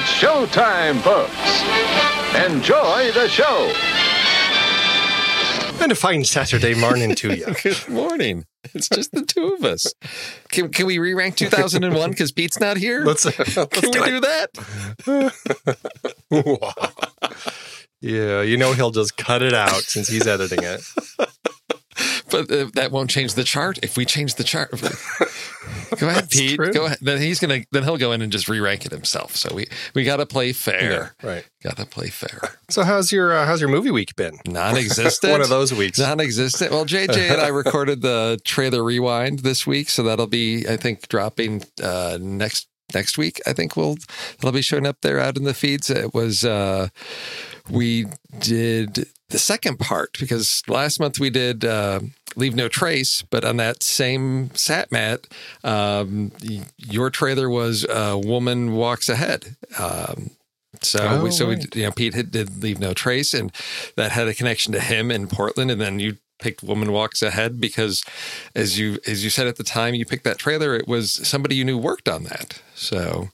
It's showtime, folks. Enjoy the show. And a fine Saturday morning to you. Good morning. It's just the two of us. Can, can we re rank 2001 because Pete's not here? Let's, uh, let's can we do do that? Wow. Yeah, you know he'll just cut it out since he's editing it. But uh, that won't change the chart. If we change the chart, go ahead, Pete. true. Go ahead. Then he's gonna. Then he'll go in and just re-rank it himself. So we we got to play fair. Yeah, right. Got to play fair. So how's your uh, how's your movie week been? Non-existent. One of those weeks. Non-existent. Well, JJ and I recorded the trailer rewind this week, so that'll be I think dropping uh, next next week. I think we'll it'll be showing up there out in the feeds. It was uh, we did the second part because last month we did uh, leave no trace, but on that same sat mat, um, y- your trailer was uh, woman walks ahead. Um, so, Oh, we, so we, you know, Pete had, did leave no trace, and that had a connection to him in Portland, and then you picked woman walks ahead because, as you as you said at the time, you picked that trailer. It was somebody you knew worked on that. So,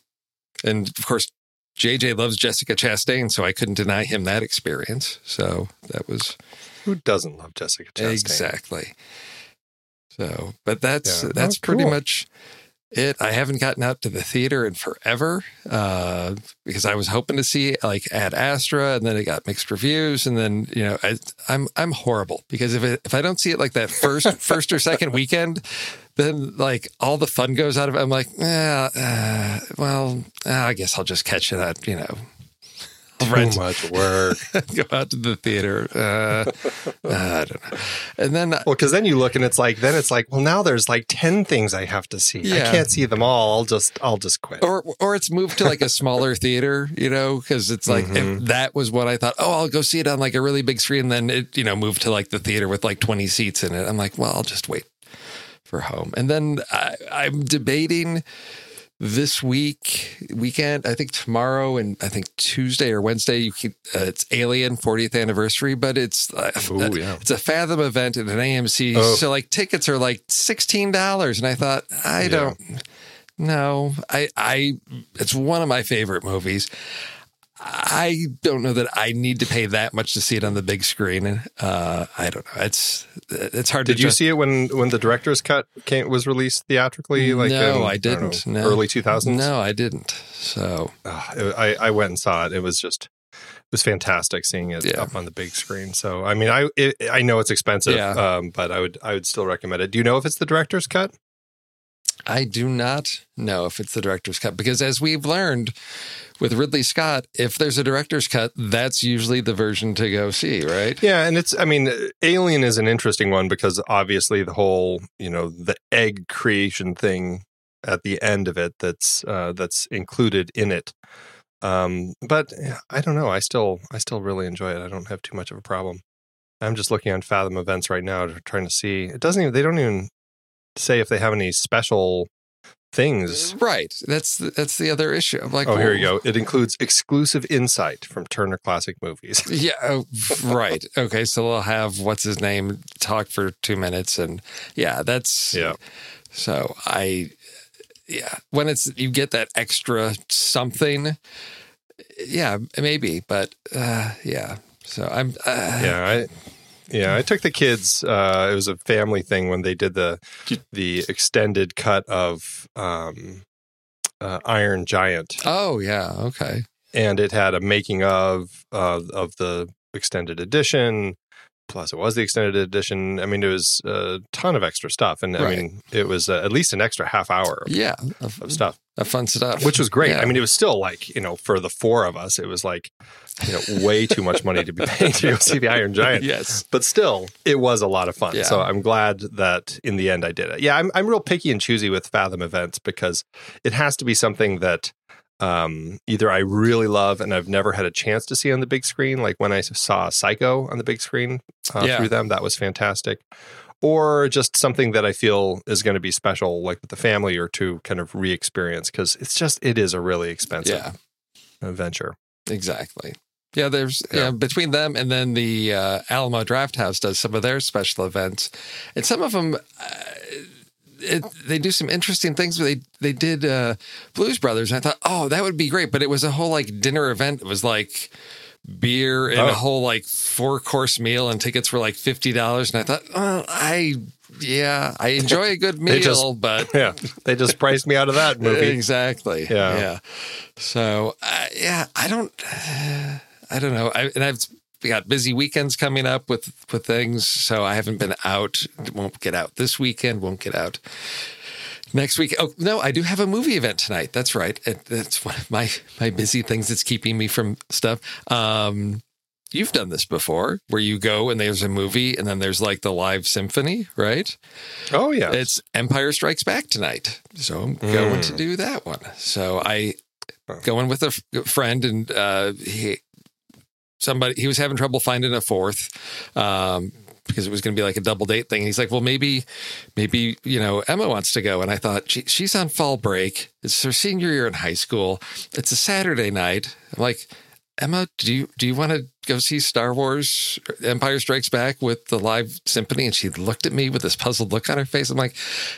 and of course, JJ loves Jessica Chastain, so I couldn't deny him that experience. So that was Who doesn't love Jessica Chastain? exactly. So, but that's Yeah. that's Oh, pretty cool. much it. I haven't gotten out to the theater in forever uh, because I was hoping to see like Ad Astra, and then it got mixed reviews, and then you know I, I'm I'm horrible because if it, if I don't see it like that first first or second weekend, then like all the fun goes out of it. I'm like, eh, uh, well, uh, I guess I'll just catch it at you know. I'll Too rent- much work. go out to the theater. Uh, I don't know. And then well, because then you look and it's like, then it's like, well, now there's like ten things I have to see. Yeah. I can't see them all. I'll just, I'll just quit. or or it's moved to like a smaller theater, you know, because it's like if that was what I thought. Oh, I'll go see it on like a really big screen. And Then it, you know, moved to like the theater with like twenty seats in it. I'm like, well, I'll just wait for home. And then I, I'm debating this week weekend. I think tomorrow and I think Tuesday or Wednesday. You can, uh, it's Alien 40th anniversary, but it's uh, Ooh, yeah. it's a Fathom event at an AMC. Oh. So like tickets are like sixteen dollars, and I thought I don't. No, I, I, it's one of my favorite movies. I don't know that I need to pay that much to see it on the big screen. Uh, I don't know. It's it's hard to Did you just- see it when when the director's cut came was released theatrically? Like no, in, I didn't. know, no. early two thousands. No, I didn't. So I I went and saw it. It was just it was fantastic seeing it Yeah. up on the big screen. So I mean, I it, I know it's expensive, Yeah. um, but I would I would still recommend it. Do you know if it's the director's cut? I do not know if it's the director's cut because, as we've learned with Ridley Scott, if there's a director's cut, that's usually the version to go see, right? Yeah, and it's I mean, Alien is an interesting one because obviously the whole you know the egg creation thing at the end of it that's uh, that's included in it. Um, but I don't know. I still I still really enjoy it. I don't have too much of a problem. I'm just looking on Fathom events right now, trying to see. It doesn't even. They don't even say if they have any special things. Right. That's the, that's the other issue. I'm like, Oh, here you go. It includes exclusive insight from Turner Classic Movies. Yeah, oh, right. Okay, so we'll have what's his name talk for two minutes, and yeah, that's Yeah. So I, yeah, when it's you get that extra something, yeah, maybe, but uh, yeah. So I'm, uh, yeah i yeah i took the kids uh it was a family thing when they did the the extended cut of um uh, iron giant Oh yeah, okay. and it had a making of uh, of the extended edition plus it was the extended edition i mean it was a ton of extra stuff and i mean it was uh, at least an extra half hour of, Yeah, of, of stuff of fun stuff, which was great Yeah. i mean it was still like you know for the four of us it was like you know way too much money to be paying to go see the iron giant yes, but still, it was a lot of fun. Yeah. So I'm glad that in the end I did it. Yeah, I'm I'm real picky and choosy with Fathom events because it has to be something that um, either I really love and I've never had a chance to see on the big screen. Like when I saw Psycho on the big screen uh, Yeah. through them, that was fantastic. Or just something that I feel is going to be special, like with the family, or to kind of re-experience because it's just it is a really expensive yeah, adventure. exactly. Yeah, there's Yeah. yeah. between them and then the uh, Alamo Drafthouse does some of their special events, and some of them. Uh, it, they do some interesting things. They they did uh, Blues Brothers, and I thought, oh, that would be great. But it was a whole like dinner event. It was like beer and Oh. a whole like four course meal, and tickets were like fifty dollars. And I thought, oh, I yeah, I enjoy a good meal, just- but Yeah, they just priced me out of that movie. Exactly. Yeah. Yeah. So uh, yeah, I don't. I don't know. I, and I've got busy weekends coming up with with things, so I haven't been out. Won't get out this weekend. Won't get out next week. Oh no, I do have a movie event tonight. That's right. It, that's one of my my busy things that's keeping me from stuff. Um, You've done this before, where you go and there's a movie, and then there's like the live symphony, right? Oh yeah, It's Empire Strikes Back tonight. So I'm going to do that one. So I going with a friend and uh he somebody he was having trouble finding a fourth um because it was going to be like a double date thing. And he's like, well, maybe, maybe, you know, Emma wants to go. And I thought, she, she's on fall break. It's her senior year in high school. It's a Saturday night. I'm like, Emma, do you, do you want to go see Star Wars Empire Strikes Back with the live symphony? And she looked at me with this puzzled look on her face. I'm like,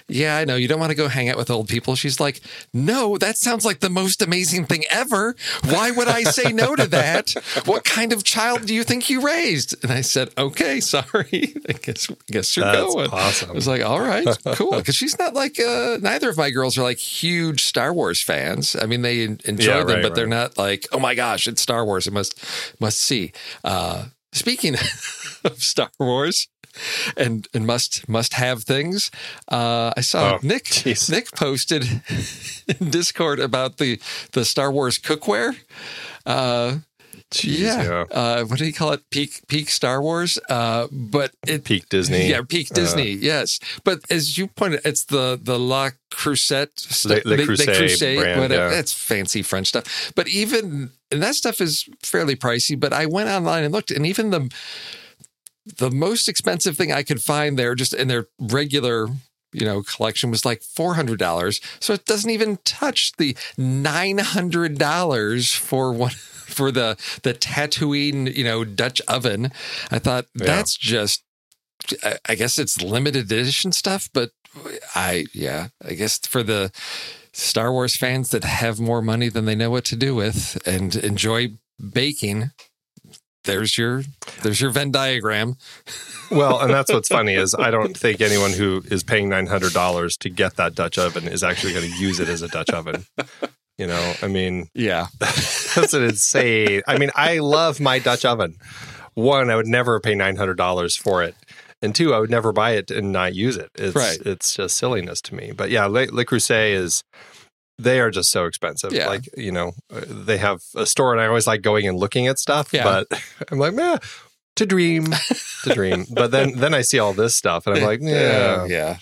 yeah, I know. You don't want to go hang out with old people. She's like, no, that sounds like the most amazing thing ever. Why would I say no to that? What kind of child do you think you raised? And I said, okay, sorry. I guess, I guess you're That's going. awesome. I was like, all right, cool. Because she's not like, uh, neither of my girls are like huge Star Wars fans. I mean, they enjoy Yeah, them, right, but they're not like, oh my gosh, it's Star Wars. I must, must see. Uh, speaking of Star Wars and, and must, must have things, uh, I saw Oh, Nick, jeez. Nick posted in Discord about the, the Star Wars cookware. Uh, Jeez, yeah. yeah. Uh, what do you call it? Peak peak Star Wars. Uh, but it Peak Disney. Yeah, peak Uh, Disney. yes. But as you pointed, it's the the La Crusette, Le- Le Creuset brand, whatever. yeah. It's fancy French stuff. But even and that stuff is fairly pricey. But I went online and looked, and even the the most expensive thing I could find there, just in their regular you know collection was like $400 so it doesn't even touch the $900 for one for the the Tatooine you know Dutch oven I thought Yeah. that's just I- I guess it's limited edition stuff but I yeah I guess for the Star Wars fans that have more money than they know what to do with and enjoy baking there's your there's your Venn diagram Well, and that's what's funny is I don't think anyone who is paying nine hundred dollars to get that Dutch oven is actually going to use it as a Dutch oven. You know, I mean, yeah that's an insane. I mean, I love my Dutch oven. One, I would never pay nine hundred dollars for it, and two, I would never buy it and not use it. It's Right. it's just silliness to me. But yeah, Le, Le Creuset is. They are just so expensive. Yeah. Like you know, uh, they have a store, and I always like going and looking at stuff. Yeah. But I'm like, man, to dream, to dream. But then then I see all this stuff, and I'm like, yeah, yeah.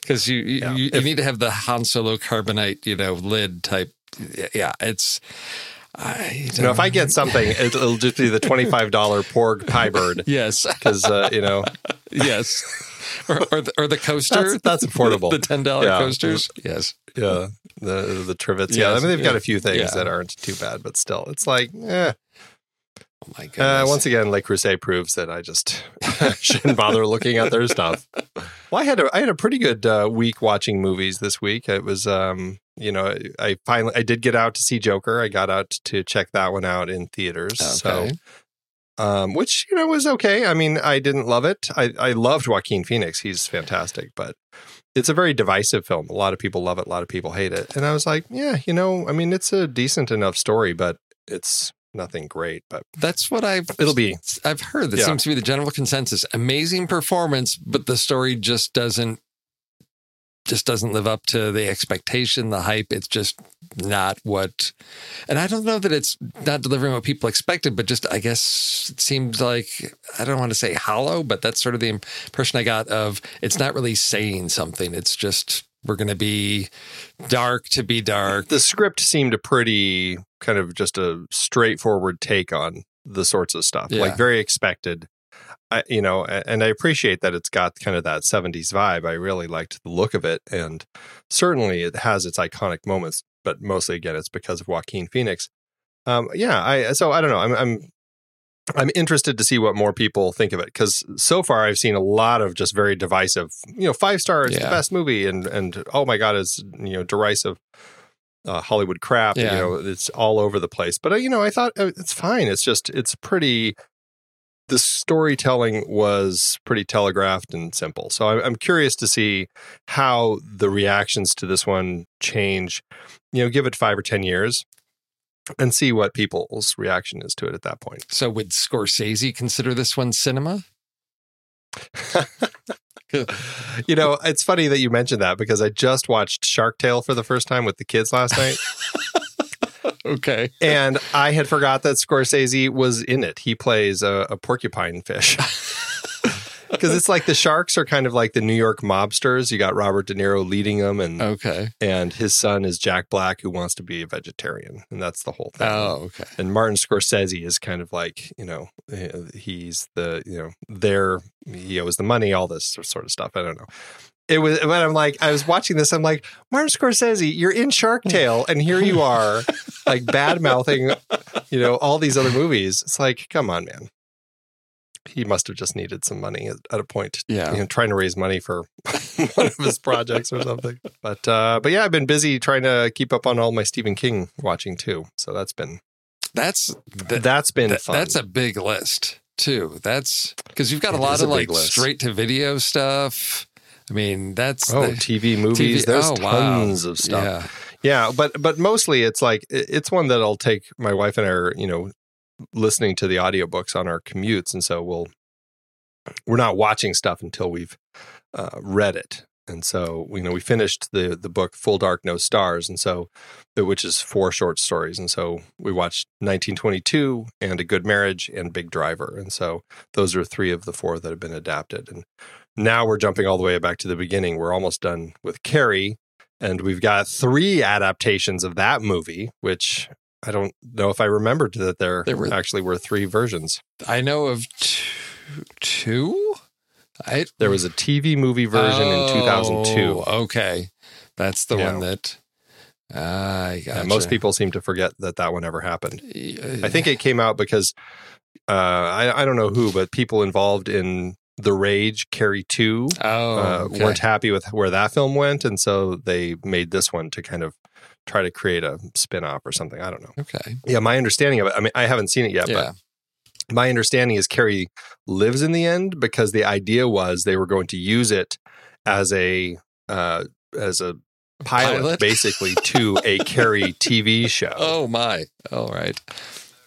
Because you you, you, you If- need to have the Han Solo carbonite, you know, lid type. Yeah, it's. I You know, if I get something, it'll, it'll just be the twenty five dollar porg pie bird yes, because uh, you know yes, or, or the, or the coaster, That's- that's affordable. The ten dollar Yeah. coasters, yes, Yeah, the the trivets. Yeah, I mean they've got a few things Yeah. that aren't too bad, but still, it's like, eh. oh my Uh, once again, Le Creuset proves that I just shouldn't bother looking at their stuff. Well, I had a I had a pretty good uh, week watching movies this week. It was, um, you know, I finally I did get out to see Joker. I got out to check that one out in theaters. So okay, um, which you know was okay. I mean, I didn't love it. I, I loved Joaquin Phoenix; he's fantastic, but it's a very divisive film. A lot of people love it, a lot of people hate it, and I was like, yeah, you know, I mean, it's a decent enough story, but it's nothing great. But that's what I've. it'll be I've heard that Yeah. seems to be the general consensus. Amazing performance, but the story just doesn't just doesn't live up to the expectation, the hype. It's just not what and I don't know that it's not delivering what people expected, but just I guess it seems like I don't want to say hollow, but that's sort of the impression I got of it's not really saying something. It's just we're gonna be dark to be dark. the script seemed a pretty kind of just a straightforward take on the sorts of stuff, Yeah. like very expected. I, you know, and I appreciate that it's got kind of that 70s vibe. I really liked the look of it. And certainly it has its iconic moments, but mostly again, it's because of Joaquin Phoenix. Um, yeah. I, so I don't know. I'm, I'm, I'm interested to see what more people think of it because so far I've seen a lot of just very divisive, you know, five stars, the best movie, and and oh my god, it's you know derisive uh, Hollywood crap. Yeah. You know, it's all over the place. But uh, you know, I thought uh, it's fine. It's just it's pretty. The storytelling was pretty telegraphed and simple. So I'm, I'm curious to see how the reactions to this one change. You know, give it five or ten years, and see what people's reaction is to it at that point. So would Scorsese consider this one cinema? you know, it's funny that you mentioned that because I just watched Shark Tale for the first time with the kids last night. Okay. and I had forgot that Scorsese was in it. He plays a, a porcupine fish. Because it's like the sharks are kind of like the New York mobsters. You got Robert De Niro leading them, and Okay. and his son is Jack Black, who wants to be a vegetarian, and that's the whole thing. Oh, okay. And Martin Scorsese is kind of like you know he's the you know there he owes the money, all this sort of stuff. I don't know. It was when I'm like I was watching this, I'm like Martin Scorsese, you're in Shark Tale, and here you are like bad mouthing, you know, all these other movies. It's like, come on, man. He must have just needed some money at, at a point. Yeah. You know, trying to raise money for one of his projects or something. But uh but yeah, I've been busy trying to keep up on all my Stephen King watching too. So that's been That's that, that's been that- fun. that's a big list too. That's because you've got a It lot of a like straight to video stuff. I mean, that's Oh, the- TV movies. TV There's oh, wow. tons of stuff. Yeah. Yeah, but but mostly it's like it's one that I'll take my wife and I are, you know, listening to the audiobooks on our commutes and so we'll we're not watching stuff until we've uh, read it. And so, you know, we finished the the book Full Dark No Stars and so which is four short stories and so we watched 1922 and A Good Marriage and Big Driver. And so those are three of the four that have been adapted and now we're jumping all the way back to the beginning. We're almost done with Carrie and we've got three adaptations of that movie, which I don't know if I remembered that there, There were- actually were three versions. I know of two. two? I, There was a TV movie version in 2002. Oh, Okay, that's the Yeah. one that. I Yeah, most people seem to forget that that one ever happened. Uh, I think it came out because uh, I, I don't know who, but people involved in The Rage, Carrie 2, Oh, uh, okay. weren't happy with where that film went. And so they made this one to kind of try to create a spin off or something. I don't know. okay. Yeah, my understanding of it, I mean, I haven't seen it yet, Yeah. but my understanding is Carrie lives in the end because the idea was they were going to use it as a uh, as a pilot, Pilot? basically to a Carrie TV show. Oh my! All right.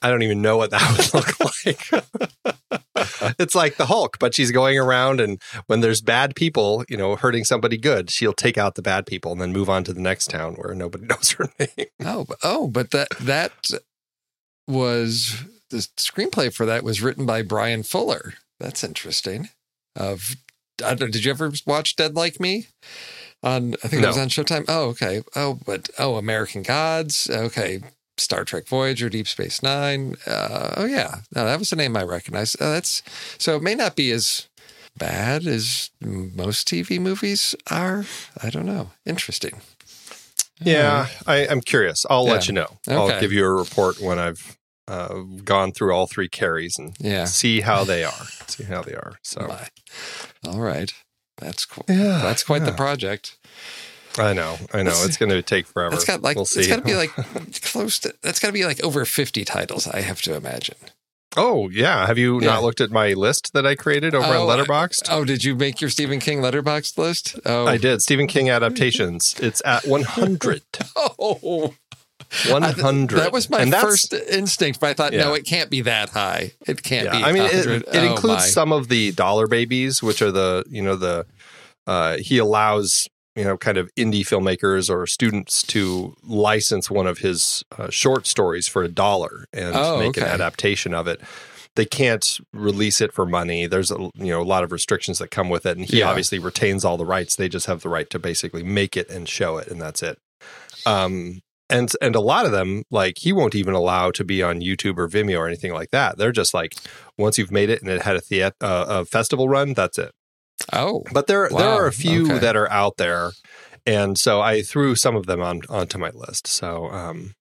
I don't even know what that would look like. it's like the Hulk, but she's going around and when there's bad people, you know, hurting somebody good, she'll take out the bad people and then move on to the next town where nobody knows her name. Oh, but- oh, but that that was the screenplay for that was written by Bryan Fuller. That's interesting. Of I don't, did you ever watch Dead Like Me? On I think it was on Showtime. Oh, okay. Oh, but oh, American Gods. Okay, Star Trek Voyager, Deep Space Nine. Uh, oh yeah, no, that was a name I recognize. Uh, that's so it may not be as bad as most TV movies are. I don't know. Interesting. Yeah, I, I'm curious. I'll let you know. Okay. I'll give you a report when I've uh, gone through all three carries and Yeah. see how they are. See how they are. So My. All right. That's cool. Yeah, That's quite the project. I know, I know. It's going to take forever. That's got like we'll it's see. got to be like close to. That's got to be like over fifty titles. I have to imagine. oh yeah. Have you Yeah. not looked at my list that I created over Oh, on Letterboxd? Oh, did you make your Stephen King Letterboxd list? Oh, I did. Stephen King adaptations. It's at 100. Oh, 100. that was my first instinct, but I thought, no, it can't be that high. It can't Yeah, be. I mean, it, it Oh, includes my. some of the dollar babies, which are the you know the uh, he allows you know kind of indie filmmakers or students to license one of his uh, short stories for a dollar and Oh, make an adaptation of it. They can't release it for money. There's a you know a lot of restrictions that come with it, and he Yeah. obviously retains all the rights. They just have the right to basically make it and show it, and that's it. Um, and and a lot of them like he won't even allow to be on YouTube or Vimeo or anything like that. They're just like once you've made it and it had a theat- uh, a festival run, that's it. Oh, But there there are a few okay. that are out there, and so I threw some of them on onto my list. So um,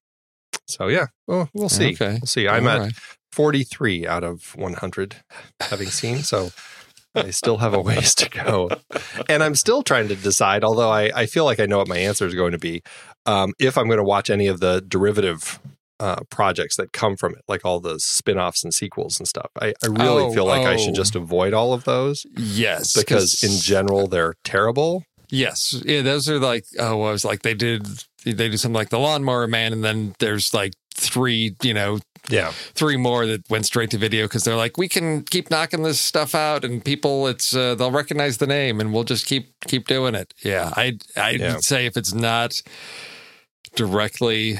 so yeah, well we'll see. Okay. We'll see. I'm All at right. 43 out of 100 having seen, so I still have a ways to go. And I'm still trying to decide, although I, I feel like I know what my answer is going to be, um, if I'm going to watch any of the derivative uh, projects that come from it, like all the spin offs and sequels and stuff. I, I really Oh, feel like I oh. should just avoid all of those yes, because, in general, they're terrible. Yes, yeah, those are like oh, I was like they did they did something like the Lawnmower Man, and then there's like three, you know, Yeah. three more that went straight to video because they're like we can keep knocking this stuff out, and people it's uh, they'll recognize the name, and we'll just keep keep doing it. Yeah, I I Yeah. would say if it's not directly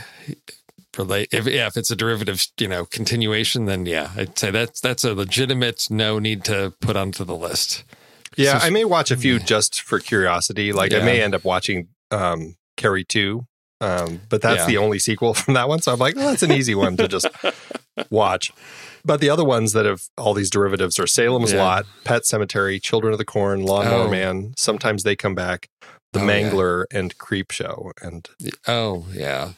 relate, if yeah, if it's a derivative, you know, continuation, then yeah, I'd say that's that's a legitimate no need to put onto the list. Yeah, So- I may watch a few just for curiosity. Like I may end up watching um, Carrie 2, um, but that's Yeah. the only sequel from that one. So I'm like, oh, that's an easy one to just watch. But the other ones that have all these derivatives are Salem's Yeah. Lot, Pet Sematary, Children of the Corn, Lawnmower Oh. Man. Sometimes they come back, The Oh, yeah. Mangler, and Creepshow. And Oh yeah.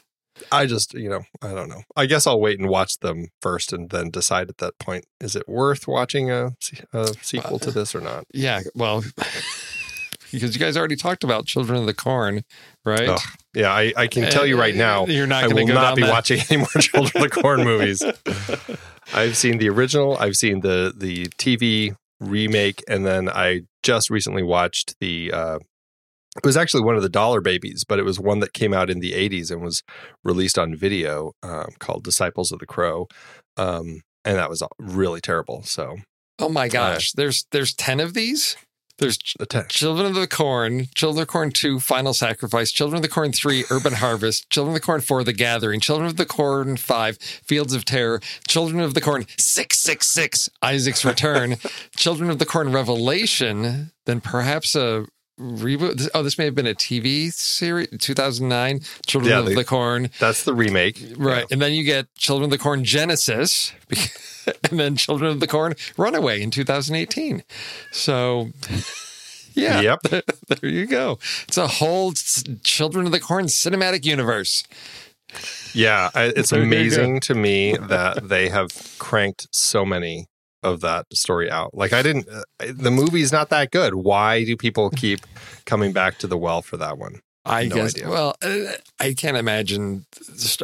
I just, you know, I don't know. I guess I'll wait and watch them first and then decide at that point is it worth watching a, a sequel to this or not? Yeah, well, because you guys already talked about Children of the Corn, right? Ugh. Yeah, I, I can tell you right now, You're not I going to will go not be that. watching any more Children of the Corn movies. I've seen the original, I've seen the the TV remake, and then I just recently watched the. Uh, it was actually one of the Dollar Babies, but it was one that came out in the '80s and was released on video, um, called Disciples of the Crow, um, and that was really terrible. So, Oh my gosh, there's there's ten of these. There's the te- Children of the Corn, Children of the Corn 2, Final Sacrifice, Children of the Corn 3, Urban Harvest, Children of the Corn 4, The Gathering, Children of the Corn 5, Fields of Terror, Children of the Corn 666, Isaac's Return, Children of the Corn Revelation, then perhaps a reboot. Oh, this may have been a TV series, 2009, Children Yeah, of they- the Corn. that's the remake, Right. And then you get Children of the Corn Genesis, and then Children of the Corn Runaway in 2018. So, yeah. Yep. There you go. It's a whole Children of the Corn cinematic universe. Yeah, I, it's There you go. amazing to me that they have cranked so many of that story out. Like I didn't uh, the movie's not that good. Why do people keep coming back to the well for that one? I No guess. idea. Well, uh, I can't imagine.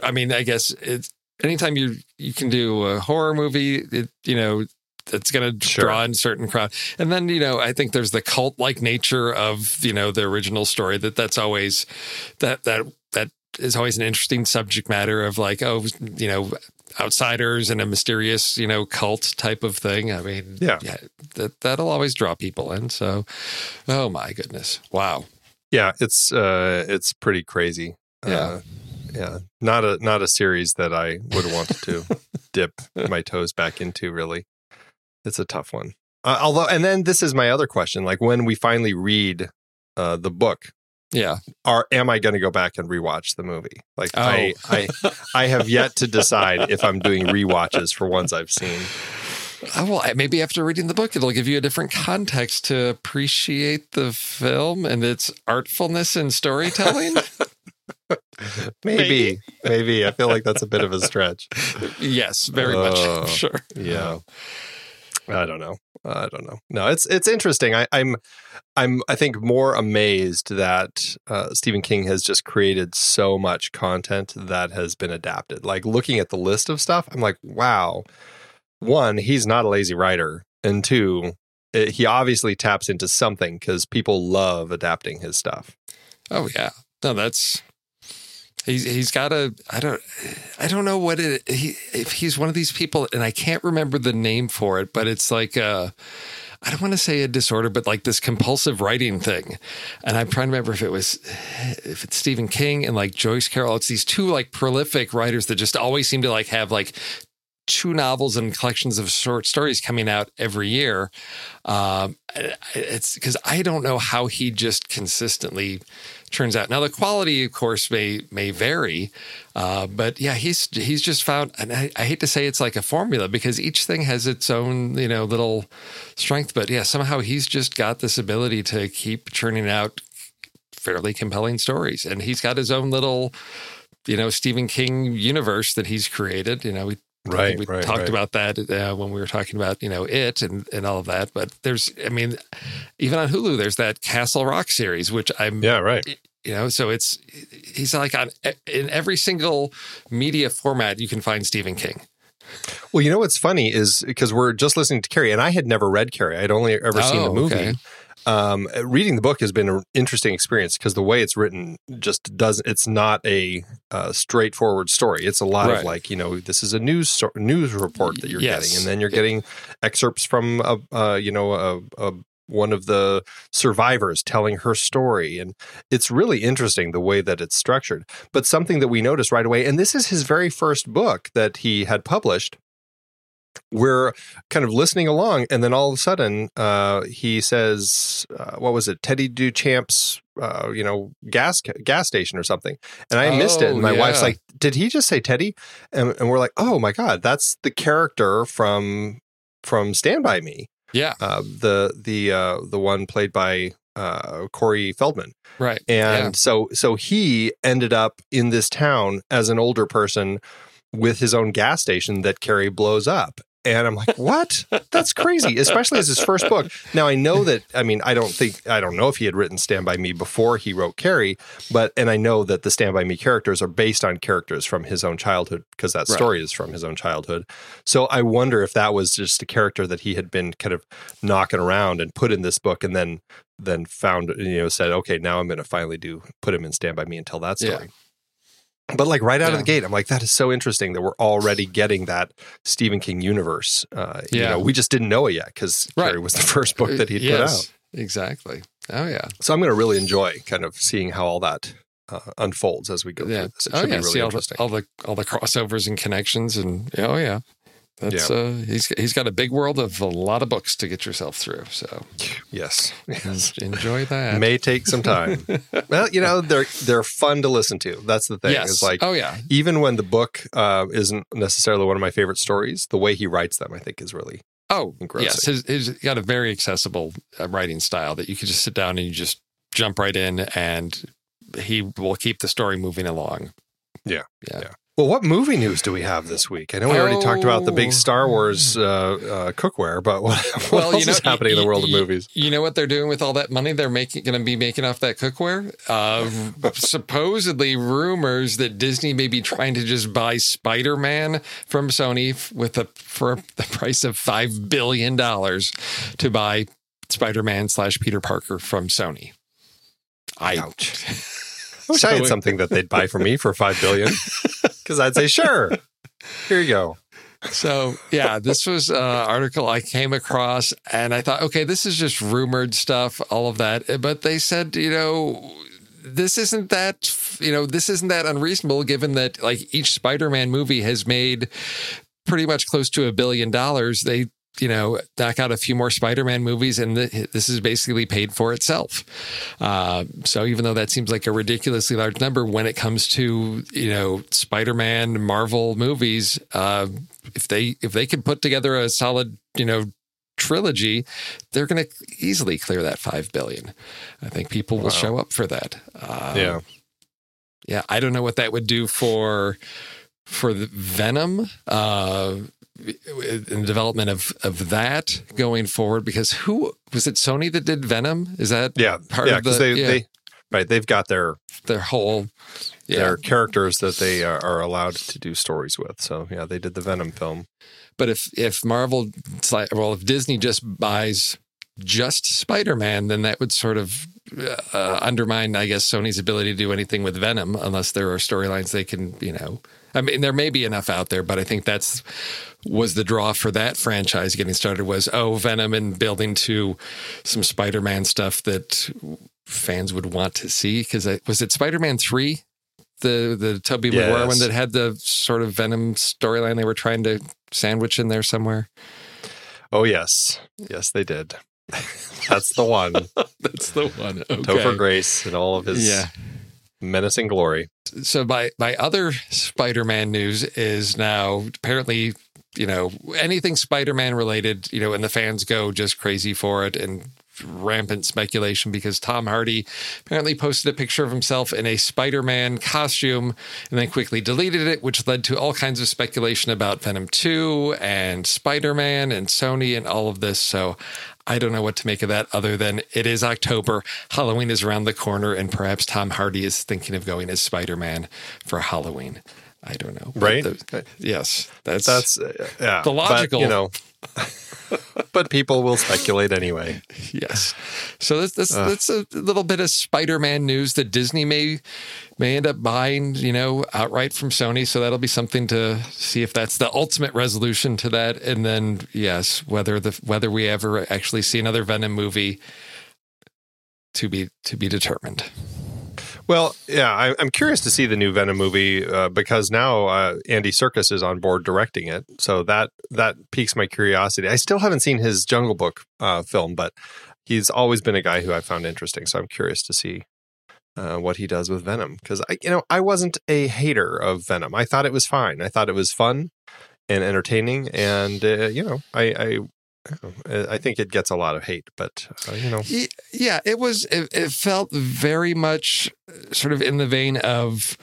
I mean, I guess it's anytime you you can do a horror movie, it you know it's going to Sure. draw in certain crowd, and then you know I think there's the cult like nature of you know the original story that that's always that that that is always an interesting subject matter of like oh you know outsiders and a mysterious you know cult type of thing. I mean, Yeah. yeah, that that'll always draw people in. So, oh my goodness, wow. Yeah, it's uh it's pretty crazy. Yeah. Uh, yeah. Not a not a series that I would want to dip my toes back into really. It's a tough one. Uh, although and then this is my other question, like when we finally read uh the book, Yeah. are am I going to go back and rewatch the movie? Like Oh. I, I I have yet to decide if I'm doing rewatches for ones I've seen. Oh, well, maybe after reading the book, it'll give you a different context to appreciate the film and its artfulness and storytelling. Maybe, maybe. I feel like that's a bit of a stretch. yes, very Oh. much. Sure. Yeah. I don't know. I don't know. No, it's it's interesting. I, I'm I'm I think more amazed that uh, Stephen King has just created so much content that has been adapted. Like looking at the list of stuff, I'm like, wow. One, he's not a lazy writer, and two, it, he obviously taps into something because people love adapting his stuff. Oh yeah. No, that's he's he's got a I don't I don't know what it he if he's one of these people and I can't remember the name for it, but it's like uh I don't want to say a disorder, but like this compulsive writing thing. And I'm trying to remember if it was if it's Stephen King and like Joyce Carol. It's these two like prolific writers that just always seem to like have like two novels and collections of short stories coming out every year. Um, it's because I don't know how he just consistently turns out. Now the quality, of course, may may vary, uh, but yeah, he's he's just found. And I, I hate to say it's like a formula because each thing has its own you know little strength. But yeah, somehow he's just got this ability to keep churning out fairly compelling stories, and he's got his own little you know Stephen King universe that he's created. You know, we Right, we right, talked right. about that uh, when we were talking about you know it and and all of that. But there's, I mean, even on Hulu, there's that Castle Rock series, which I'm Yeah, right. you know, so it's he's like on in every single media format you can find Stephen King. Well, you know what's funny is because we're just listening to Carrie, and I had never read Carrie. I'd only ever seen the Oh, movie. okay. Um, reading the book has been an interesting experience because the way it's written just doesn't. It's not a uh, straightforward story. It's a lot Right. of like you know this is a news sto- news report that you're Yes. getting, and then you're getting excerpts from a, uh, you know a, a one of the survivors telling her story, and it's really interesting the way that it's structured. But something that we noticed right away, and this is his very first book that he had published we're kind of listening along, and then all of a sudden, uh, he says, uh, "What was it? Teddy Duchamp's, uh, you know, gas gas station or something." And I missed it, Oh, and my wife's like, "Did he just say Teddy?" And, and we're like, "Oh my god, that's the character from from Stand by Me, Yeah, uh, the the uh, the one played by." uh, Corey Feldman, Right. and Yeah. so so he ended up in this town as an older person with his own gas station that Carrie blows up. And I'm like, what? That's crazy, especially as his first book. Now I know that. I mean, I don't think I don't know if he had written Stand by Me before he wrote Carrie, but and I know that the Stand by Me characters are based on characters from his own childhood because that Right. story is from his own childhood. So I wonder if that was just a character that he had been kind of knocking around and put in this book, and then then found you know said, okay, now I'm going to finally do put him in Stand by Me and tell that Yeah. But like right out of the gate, I'm like, that is so interesting that we're already getting that Stephen King universe. Uh, you Yeah. know, we just didn't know it yet because Right. Carrie was the first book that he'd put out. Exactly. Oh yeah. So I'm going to really enjoy kind of seeing how all that uh, unfolds as we go Yeah. through this. It oh should yeah. be See really all the, interesting. all the all the crossovers and connections and oh yeah. That's uh he's he's got a big world of a lot of books to get yourself through. So yes. yes. enjoy that. May take some time. well, you know, they're they're fun to listen to. That's the thing. yes. It's like oh yeah. even when the book uh, isn't necessarily one of my favorite stories, the way he writes them, I think, is really Oh, Engrossing. yes. His, his got a very accessible uh, writing style that you could just sit down and you just jump right in, and he will keep the story moving along. Yeah. Yeah. Yeah. Well, what movie news do we have this week? I know we already talked about the Oh. big Star Wars uh, uh, cookware, but what, what Well, else you know, is happening in the world of movies? You know what they're doing with all that money they're making, going to be making off that cookware? Uh, supposedly, rumors that Disney may be trying to just buy Spider Man from Sony f- with a for the price of five billion dollars to buy Spider Man slash Peter Parker from Sony. I Ouch. I wish I had something that they'd buy for me for five billion, because I'd say sure. Here you go. So yeah, this was an article I came across, and I thought, okay, this is just rumored stuff, all of that. Eh, but they said, you know, this isn't that, you know, this isn't that unreasonable, given that like each Spider-Man movie has made pretty much close to a billion dollars. They you know, knock out a few more Spider-Man movies, and th- this is basically paid for itself. Uh, so even though that seems like a ridiculously large number, when it comes to you know Spider-Man, Marvel movies, uh, if they if they can put together a solid you know trilogy, they're going to easily clear that five billion. I think people will Wow. show up for that. Um, yeah. yeah, I don't know what that would do for for the Venom uh, in the development of of that going forward. Because who was it? Sony that did Venom? Is that Yeah. part yeah. of the- Because they, yeah. they, right, they've got their their whole? Yeah, their characters that they are, are allowed to do stories with. So yeah, they did the Venom film. but if if Marvel, well, if Disney just buys just Spider Man, then that would sort of uh, undermine, I guess, Sony's ability to do anything with Venom, unless there are storylines they can, you know. I mean, there may be enough out there, but I think that's was the draw for that franchise getting started was oh Venom and building to some Spider Man stuff that fans would want to see because was it Spider Man three. The the Maguire Yes. one that had the sort of Venom storyline they were trying to sandwich in there somewhere. Oh yes, yes they did. That's the one. That's the one. Okay. Topher Grace and all of his Yeah. menacing glory. So my my other Spider-Man news is now apparently you know anything Spider-Man related, you know, and the fans go just crazy for it and rampant speculation because Tom Hardy apparently posted a picture of himself in a Spider-Man costume and then quickly deleted it, which led to all kinds of speculation about Venom 2 and Spider-Man and Sony and all of this. So I don't know what to make of that other than it is October, Halloween is around the corner, and perhaps Tom Hardy is thinking of going as Spider-Man for Halloween. I don't know. Right? the- yes, that's That's uh, yeah, The logical- But, you know, but people will speculate anyway. yes. So that's that's, that's a little bit of Spider-Man news that Disney may may end up buying, you know, outright from Sony. So that'll be something to see if that's the ultimate resolution to that. And then yes, whether the whether we ever actually see another Venom movie to be to be determined. Well, yeah, I, I'm curious to see the new Venom movie uh, because now uh, Andy Serkis is on board directing it, so that that piques my curiosity. I still haven't seen his Jungle Book uh, film, but he's always been a guy who I found interesting. So I'm curious to see uh, what he does with Venom because I, you know, I wasn't a hater of Venom. I thought it was fine. I thought it was fun and entertaining, and uh, you know, I, I I think it gets a lot of hate, but uh, you know, Yeah, it was. It, it felt very much uh, sort of in the vein of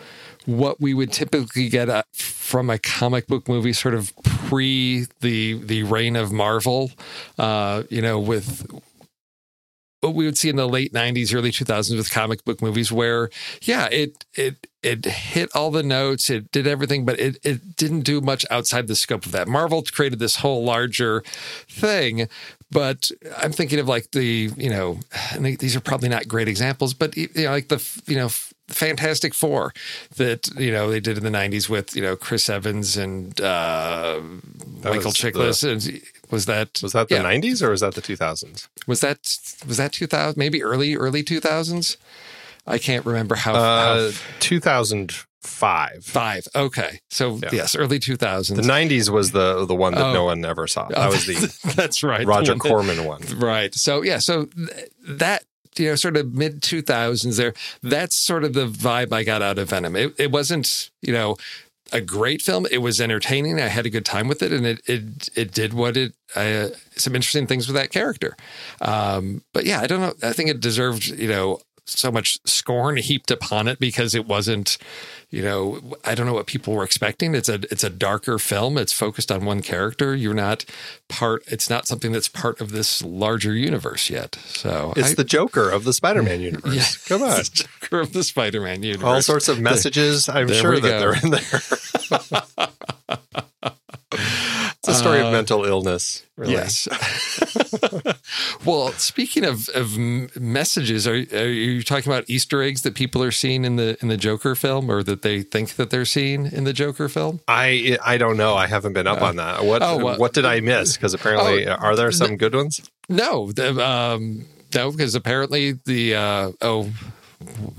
what we would typically get uh, from a comic book movie, sort of pre the the reign of Marvel. Uh, you know, with what we would see in the late '90s, early 2000s with comic book movies, where yeah, it it it hit all the notes, it did everything, but it it didn't do much outside the scope of that. Marvel created this whole larger thing, but I'm thinking of like the you know, and these are probably not great examples, but you know, like the you know. Fantastic Four that you know they did in the '90s with you know Chris Evans and uh, Michael Chiklis. and was that was that the yeah. '90s or was that the 2000s? was that was that 2000 maybe early early 2000s i can't remember how, Uh, how 2005. five okay so Yeah. yes early 2000s The '90s was the the one that Oh. no one ever saw. That was the that's right the Roger Corman one. right so yeah so th- that you know sort of mid 2000s there that's sort of the vibe i got out of venom. It, it wasn't you know a great film. It was entertaining. I had a good time with it and it it, it did what it uh, some interesting things with that character. Um, but yeah i don't know. I think it deserved you know so much scorn heaped upon it because it wasn't you know i don't know what people were expecting it's a it's a darker film it's focused on one character you're not part it's not something that's part of this larger universe yet so It's I- the Joker of the Spider-Man universe. yeah, Come on. Joker of the spider-man universe All sorts of messages. I'm There sure that go. they're in there. story of Uh, mental illness. Really. Yes. well, speaking of, of messages, are, are you talking about Easter eggs that people are seeing in the in the Joker film, or that they think that they're seeing in the Joker film? I I don't know. I haven't been up on that. What oh, well- what did I miss? Because apparently, Oh, are there some good ones? No, the, um, no, because apparently the uh, oh,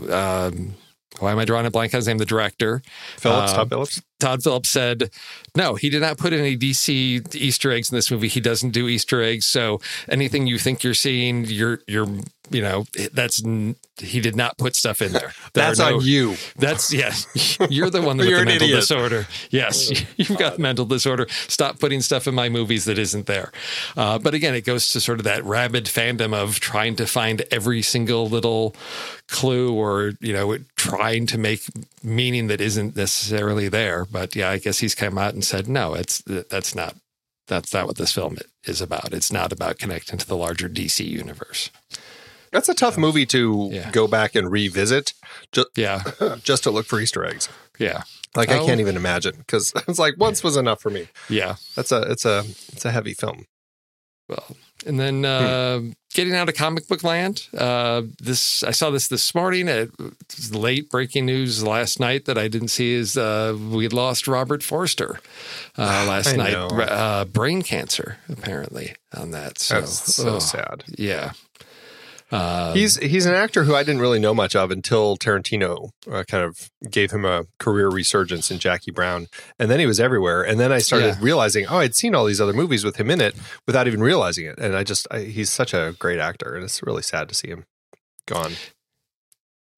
um, why am I drawing a blank on his name? The director, Phillips, Um, Todd Phillips. Todd Phillips said, no, he did not put any DC Easter eggs in this movie. He doesn't do Easter eggs. So anything you think you're seeing, you're, you're, you know, that's, he did not put stuff in there. There That's no- on you. That's, yeah, you're the one with You're the mental idiot. disorder. Yes, you've got mental disorder. Stop putting stuff in my movies that isn't there. Uh, but again, it goes to sort of that rabid fandom of trying to find every single little clue or, you know, trying to make meaning that isn't necessarily there. But yeah, I guess he's come out and said, no, it's that's not that's not what this film is about. It's not about connecting to the larger DC universe. That's a tough movie to Yeah. go back and revisit just, Yeah, just to look for Easter eggs. yeah, Like I Oh. can't even imagine because it's like once was enough for me. yeah. That's a it's a it's a heavy film. Well, and then uh, getting out of comic book land. Uh, this I saw this this morning. It was late breaking news last night that I didn't see is uh, we lost Robert Forster uh, last I night. Uh, brain cancer, apparently, on that. So, That's so oh, sad. Yeah. Uh, He's he's an actor who I didn't really know much of until Tarantino uh, kind of gave him a career resurgence in Jackie Brown, and then he was everywhere. And then I started Yeah. realizing, oh, I'd seen all these other movies with him in it without even realizing it. And I just I, he's such a great actor, and it's really sad to see him gone.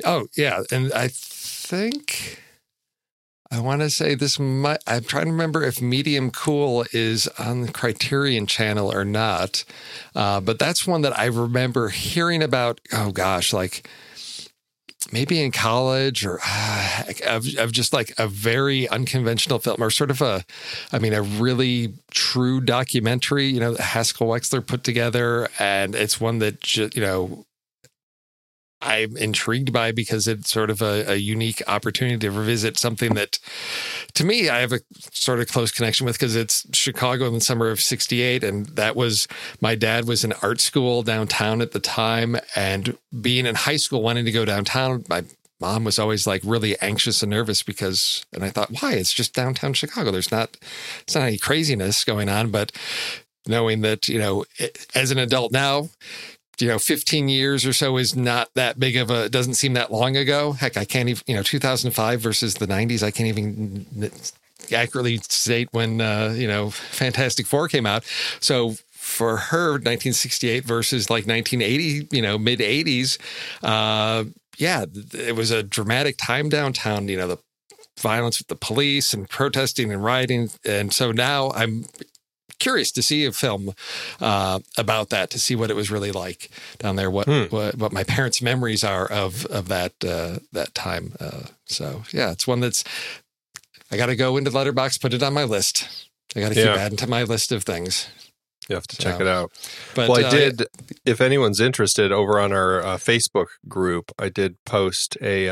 Oh yeah, and I think I want to say this might. I'm trying to remember if Medium Cool is on the Criterion Channel or not, uh, but that's one that I remember hearing about. Oh gosh, like maybe in college or uh, of, of just like a very unconventional film or sort of a, I mean, a really true documentary. You know, Haskell Wexler put together, and it's one that you know I'm intrigued by because it's sort of a, a unique opportunity to revisit something that, to me, I have a sort of close connection with because it's Chicago in the summer of '68, and that was my dad was in art school downtown at the time, and being in high school, wanting to go downtown, my mom was always like really anxious and nervous because, and I thought, why? It's just downtown Chicago. There's not, it's not any craziness going on, but knowing that you know, as an adult now you know, 15 years or so is not that big of a, doesn't seem that long ago. Heck, I can't even, you know, 2005 versus the 90s, I can't even accurately state when, uh, you know, Fantastic Four came out. So for her, 1968 versus like 1980, you know, mid 80s, uh, yeah, it was a dramatic time downtown, you know, the violence with the police and protesting and rioting. And so now I'm curious to see a film uh, about that to see what it was really like down there. What Hmm. what, what my parents' memories are of of that uh, that time. Uh, so yeah, it's one that's I got to go into Letterboxd, put it on my list. I got to keep Yeah. adding to my list of things. You have to check So, it out. But well, I uh, did. If anyone's interested, over on our uh, Facebook group, I did post a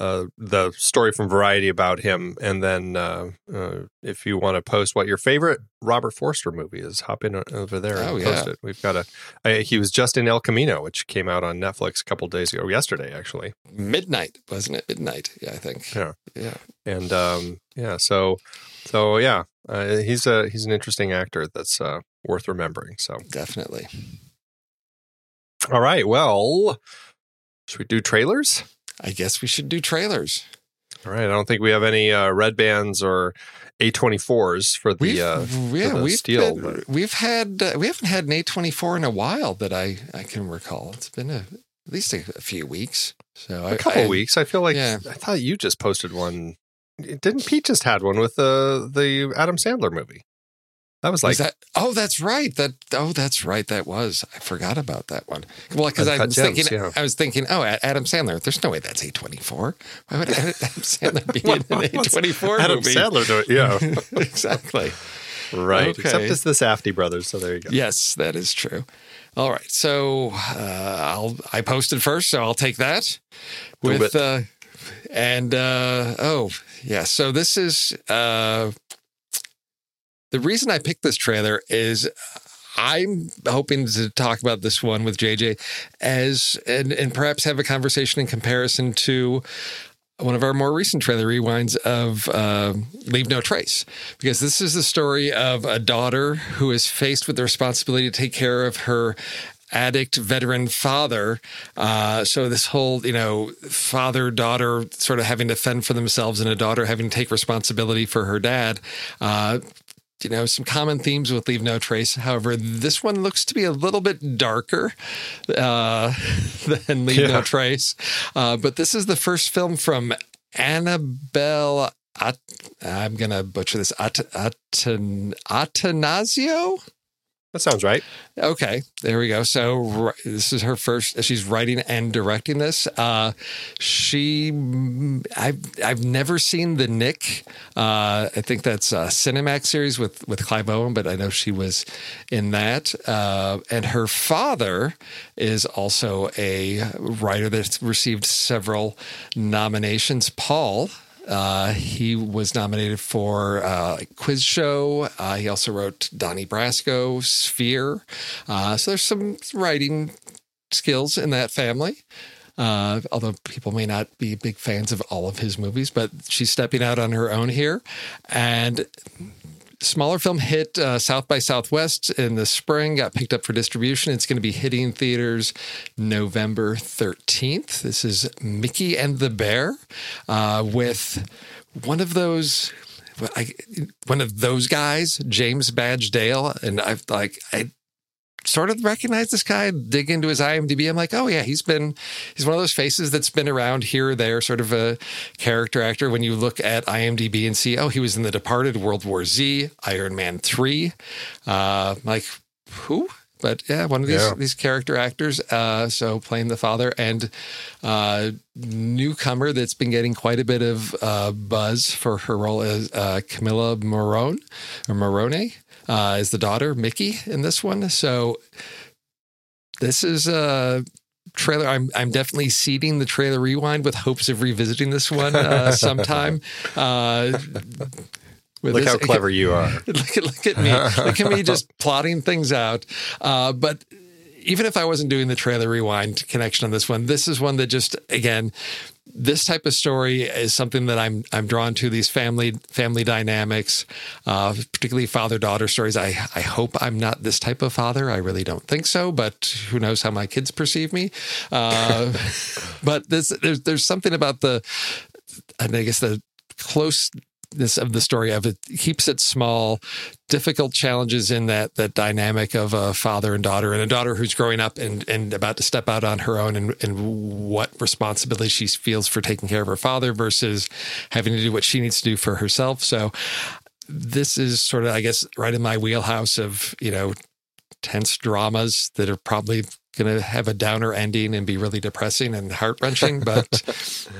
uh, the story from Variety about him, and then uh, uh, if you want to post what your favorite Robert Forster movie is, hop in over there and Oh, post yeah. it. We've got a. I, he was just in El Camino, which came out on Netflix a couple days ago, yesterday actually, midnight wasn't it? Midnight, yeah, I think. Yeah. yeah. and um, yeah, so so yeah, uh, he's a he's an interesting actor that's uh, worth remembering. So Definitely. all right, well, should we do trailers? I guess we should do trailers. All right. I don't think we have any uh, red bands or A24s for the. We've, uh, yeah, the we've steel, been- but- we've had uh, we haven't had an A twenty four in a while that I I can recall. It's been a, at least a, a few weeks. So a I- couple I- weeks. I feel like yeah. I thought you just posted one. Didn't Pete just had one with the the Adam Sandler movie? That was like Is that? Oh, that's right. That oh, that's right. That was. I forgot about that one. Well, because I was Gems, thinking, yeah. I was thinking, oh, Adam Sandler. There's no way that's A twenty four. Why would Adam Sandler be in an A twenty four Adam movie? Sandler doing. Yeah, exactly. right. Okay. Except it's the Safdie brothers. So there you go. Yes, that is true. All right, so uh, I'll I posted first, so I'll take that with uh, and uh, oh yeah, so this is uh, the reason I picked this trailer is I'm hoping to talk about this one with JJ as and and perhaps have a conversation in comparison to one of our more recent trailer rewinds of uh, Leave No Trace, because this is the story of a daughter who is faced with the responsibility to take care of her addict veteran father. Uh, so this whole, you know, father daughter sort of having to fend for themselves, and a daughter having to take responsibility for her dad. Uh, you know, some common themes with Leave No Trace. However, this one looks to be a little bit darker uh, than Leave No Trace. Uh, but this is the first film from Annabelle. At, I'm going to butcher this. At, At, Attanasio? That sounds right. Okay, there we go. So this is her first. She's writing and directing this. Uh, she, I've I've never seen the Knick. Uh, I think that's a Cinemax series with with Clive Owen, but I know she was in that. Uh, and her father is also a writer that's received several nominations. Paul. Uh, he was nominated for uh, Quiz Show. Uh, he also wrote Donnie Brasco, Sphere. Uh, so there's some writing skills in that family. Uh, although people may not be big fans of all of his movies, but she's stepping out on her own here. And smaller film hit uh, South by Southwest in the spring, got picked up for distribution. It's going to be hitting theaters November 13th. This is Mickey and the Bear uh, with one of those. I, one of those guys, James Badge Dale, and I've like I sort of recognize this guy, dig into his IMDb. I'm like, oh yeah, he's been he's one of those faces that's been around here or there, sort of a character actor. When you look at IMDb and see, oh, he was in The Departed, World War Z, Iron Man three, uh, like who? But yeah, one of these Yeah. these character actors. Uh, so playing the father and uh, newcomer that's been getting quite a bit of uh, buzz for her role as uh, Camila Morrone or Morrone uh, is the daughter Mickey in this one. So this is a trailer. I'm I'm definitely seeding the trailer rewind with hopes of revisiting this one uh, sometime. Uh, Look this- how clever you are. look at look at me. Look at me just plotting things out. Uh, but even if I wasn't doing the trailer rewind connection on this one, this is one that just again, this type of story is something that I'm I'm drawn to. These family family dynamics, uh, particularly father daughter stories. I I hope I'm not this type of father. I really don't think so, but who knows how my kids perceive me. Uh, but this there's there's something about the and I guess the closeness of the story of it keeps it small, difficult challenges in that that dynamic of a father and daughter, and a daughter who's growing up and and about to step out on her own, and and what responsibility she feels for taking care of her father versus having to do what she needs to do for herself. So. this is sort of, I guess, right in my wheelhouse of you know tense dramas that are probably going to have a downer ending and be really depressing and heart wrenching. But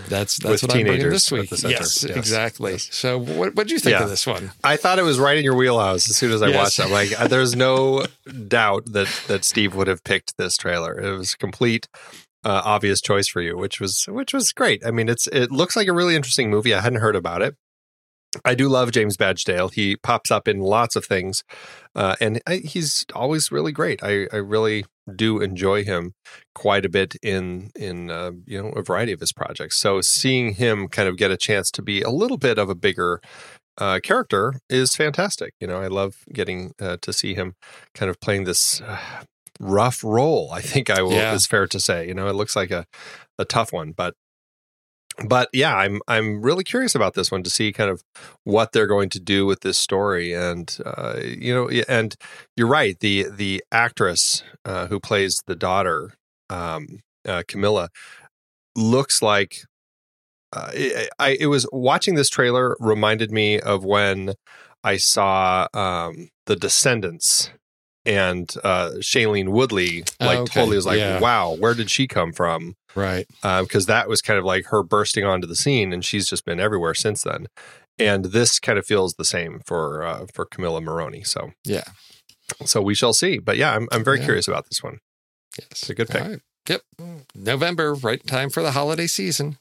that's that's With what I'm bringing this week. Yes, Yes. exactly. Yes. So, what what do you think Yeah. of this one? I thought it was right in your wheelhouse as soon as I Yes. watched it. I'm like, there's no doubt that that Steve would have picked this trailer. It was complete uh, obvious choice for you, which was which was great. I mean, it's it looks like a really interesting movie. I hadn't heard about it. I do love James Badge Dale. He pops up in lots of things, uh, and I, he's always really great. I, I really do enjoy him quite a bit in in uh, you know a variety of his projects. So seeing him kind of get a chance to be a little bit of a bigger uh, character is fantastic. You know, I love getting uh, to see him kind of playing this uh, rough role. I think I will Yeah. is fair to say. You know, it looks like a a tough one, but but yeah, I'm I'm really curious about this one to see kind of what they're going to do with this story, and uh, you know, and you're right. The the actress uh, who plays the daughter, um, uh, Camila, looks like uh, I, I. It was watching this trailer reminded me of when I saw um, the Descendants. And uh, Shailene Woodley, like, Okay, totally was like, yeah. "Wow, where did she come from?" Right. because that was kind of like her bursting onto the scene, and she's just been everywhere since then. And this kind of feels the same for uh, for Camila Morrone. So Yeah. so we shall see. But yeah, I'm I'm very Yeah. curious about this one. Yes. It's a good pick. Right. Yep. November, right time for the holiday season.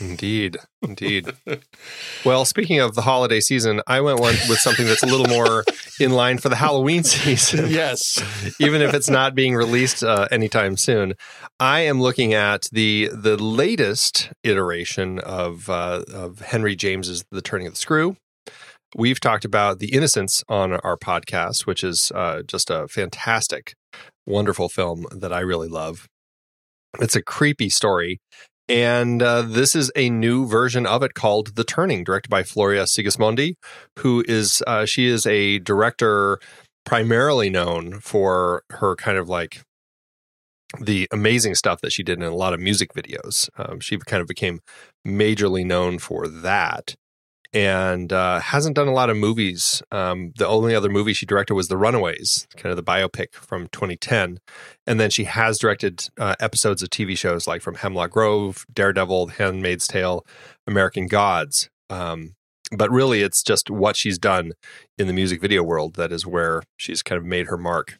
Indeed, indeed. well, speaking of the holiday season, I went one with something that's a little more in line for the Halloween season. yes. even if it's not being released uh, anytime soon. I am looking at the the latest iteration of uh, of Henry James's The Turning of the Screw. We've talked about The Innocents on our podcast, which is uh, just a fantastic, wonderful film that I really love. It's a creepy story. And uh, this is a new version of it called The Turning, directed by Floria Sigismondi, who is uh, she is a director primarily known for her kind of like the amazing stuff that she did in a lot of music videos. Um, she kind of became majorly known for that and uh, hasn't done a lot of movies. Um, the only other movie she directed was The Runaways, kind of the biopic from 2010. And then she has directed uh, episodes of TV shows like from Hemlock Grove, Daredevil, The Handmaid's Tale, American Gods. Um, but really, it's just what she's done in the music video world that is where she's kind of made her mark.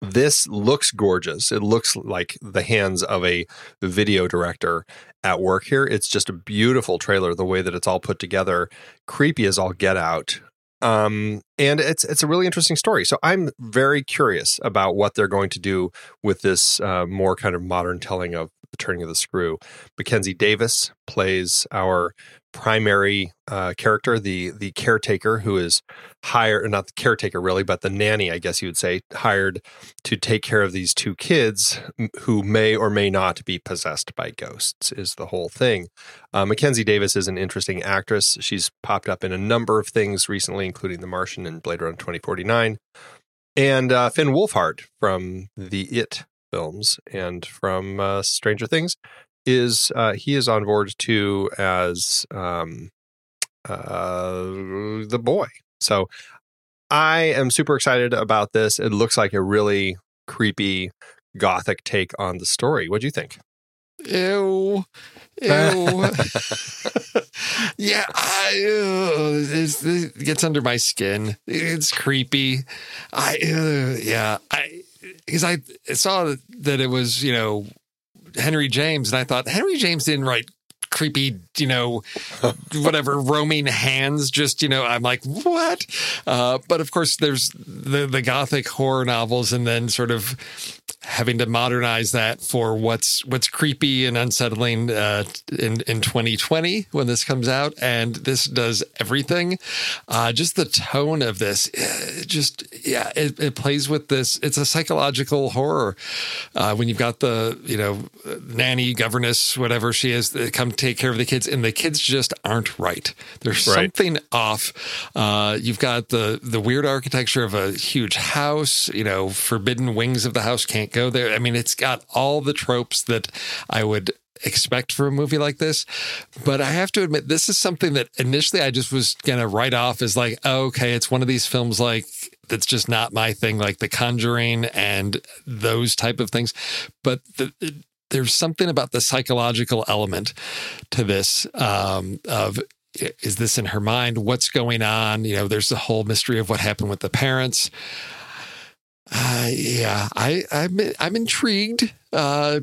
This looks gorgeous. It looks like the hands of a video director at work here. It's just a beautiful trailer, the way that it's all put together. Creepy as all get out. Um, and it's it's a really interesting story. So I'm very curious about what they're going to do with this uh, more kind of modern telling of the turning of the screw. Mackenzie Davis plays our primary uh, character, the the caretaker who is hired, not the caretaker really, but the nanny, I guess you would say, hired to take care of these two kids who may or may not be possessed by ghosts. Is the whole thing. Uh, Mackenzie Davis is an interesting actress. She's popped up in a number of things recently, including The Martian and Blade Runner 2049. And uh, Finn Wolfhard from the It films and from uh, Stranger Things is uh, he is on board too as um, uh, the boy. So I am super excited about this. It looks like a really creepy gothic take on the story. What do you think? Ew. Ew. yeah, I, ew, this, this gets under my skin. It's creepy. I, ew, yeah, I, because I saw that it was, you know, Henry James, and I thought Henry James didn't write creepy, you know, whatever roaming hands. Just you know, I'm like, what? Uh, but of course, there's the the gothic horror novels, and then sort of having to modernize that for what's what's creepy and unsettling uh, in in 2020 when this comes out, and this does everything. Uh, just the tone of this, uh, just yeah, it, it plays with this. It's a psychological horror uh, when you've got the you know nanny governess whatever she is that come take care of the kids, and the kids just aren't right. There's Right. something off. Uh, you've got the the weird architecture of a huge house. You know, forbidden wings of the house can't go there. I mean, it's got all the tropes that I would expect from a movie like this. But I have to admit, this is something that initially I just was going to write off as like, oh, okay, it's one of these films like that's just not my thing, like The Conjuring and those type of things. But the, there's something about the psychological element to this um, of is this in her mind? What's going on? You know, there's the whole mystery of what happened with the parents. Uh, yeah, I, I'm I'm intrigued. Uh,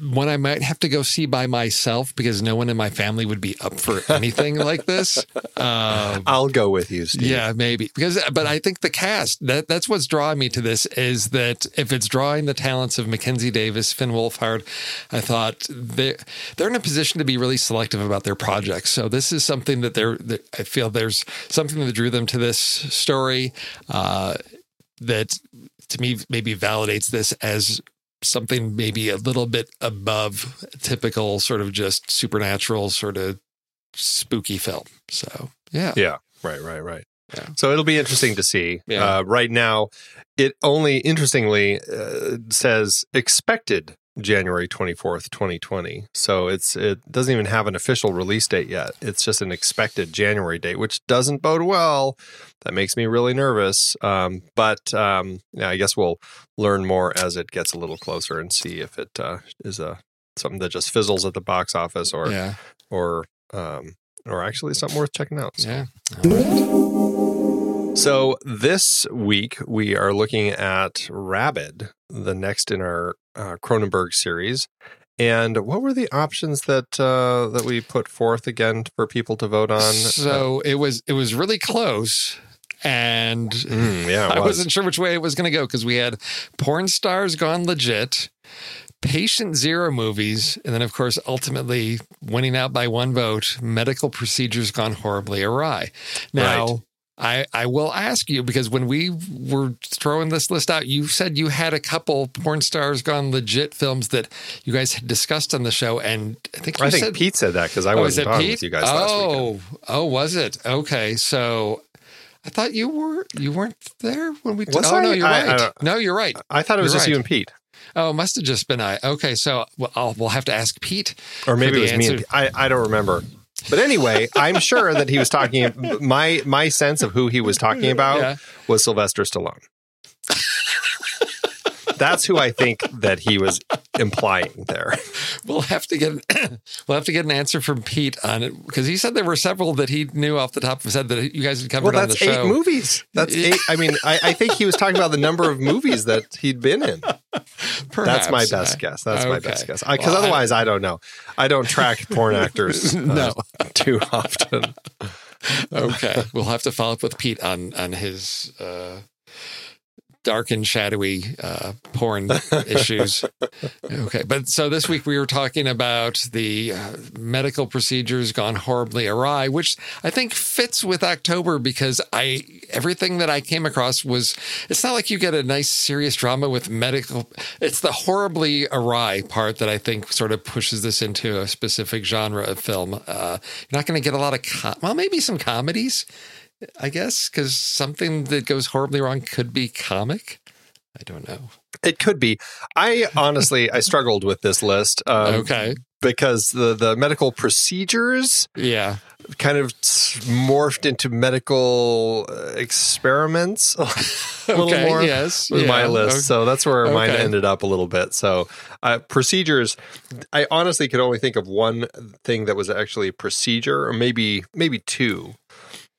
one I might have to go see by myself because no one in my family would be up for anything like this. Um, I'll go with you, Steve. yeah, maybe because, but I think the cast that that's what's drawing me to this is that if it's drawing the talents of Mackenzie Davis, Finn Wolfhard, I thought they they're in a position to be really selective about their projects. So this is something that they're. That I feel there's something that drew them to this story. Uh, that to me maybe validates this as something maybe a little bit above typical sort of just supernatural sort of spooky film. So yeah, Yeah. Right, right, right. Yeah. So it'll be interesting to see. Yeah. Uh, right now, it only interestingly uh, says expected January 24th, 2020. So it's it doesn't even have an official release date yet. It's just an expected January date, which doesn't bode well. That makes me really nervous. Um, but um, yeah, I guess we'll learn more as it gets a little closer and see if it uh, is a something that just fizzles at the box office or yeah, or um, or actually something worth checking out. So. yeah. So this week we are looking at Rabid, the next in our uh, Cronenberg series. And what were the options that uh, that we put forth again for people to vote on? So it was it was really close, and Mm, yeah, I was. wasn't sure which way it was going to go because we had porn stars gone legit, patient zero movies, and then of course ultimately winning out by one vote, medical procedures gone horribly awry. Now. Right. I, I will ask you because when we were throwing this list out, you said you had a couple porn stars gone legit films that you guys had discussed on the show, and I think I think said Pete said that because I Oh, wasn't on Pete? with you guys last oh, weekend. oh, was it? Okay, so I thought you were you weren't there when we. Was oh no, you're I- I right. don't- no, you're right. I thought it was You're just you and Pete, Oh, it must have just been I. Okay, so well, I'll, we'll have to ask Pete. or maybe it was the me. And Pete. I I don't remember. But anyway, I'm sure that he was talking. My my sense of who he was talking about Yeah. was Sylvester Stallone. That's who I think that he was implying there. We'll have to get we'll have to get an answer from Pete on it because he said there were several that he knew off the top of his head that you guys had covered Well, on the show. that's eight movies. That's eight. I mean, I, I think he was talking about the number of movies that he'd been in. Perhaps. That's my best guess. That's my best guess. Because Well, I- otherwise, I, don't know. I don't track porn actors uh, No. too often. okay, we'll have to follow up with Pete on on his uh, dark and shadowy uh, porn issues. Okay, but so this week we were talking about the uh, medical procedures gone horribly awry, which I think fits with October because I everything that I came across was it's not like you get a nice serious drama with medical. It's the horribly awry part that I think sort of pushes this into a specific genre of film. Uh, you're not going to get a lot of com- well, maybe some comedies. I guess because something that goes horribly wrong could be comic. I don't know. It could be. I honestly, I struggled with this list um, okay. because the the medical procedures Yeah. kind of morphed into medical uh, experiments a little okay. more. Yes. with my list. okay. So that's where mine Okay. ended up a little bit. So uh, procedures, I honestly could only think of one thing that was actually a procedure, or maybe maybe two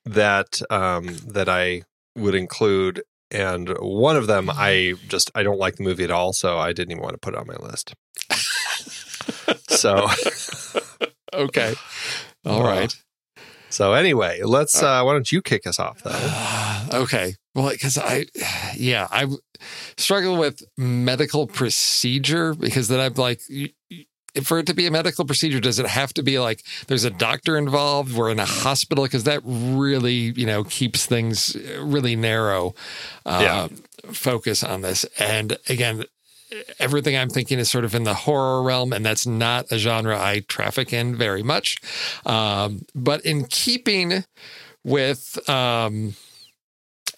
that um, that I would include. And one of them, I just I don't like the movie at all, so I didn't even want to put it on my list. so Okay. All Uh, right. so anyway, let's. Uh, why don't you kick us off though? okay. Well, because I, yeah, I struggle with medical procedure because then I'm like, for it to be a medical procedure, does it have to be like there's a doctor involved? We're in a hospital because that really, you know, keeps things really narrow. Uh, Yeah. Focus on this, and again, everything I'm thinking is sort of in the horror realm, and that's not a genre I traffic in very much. Um, but in keeping with um,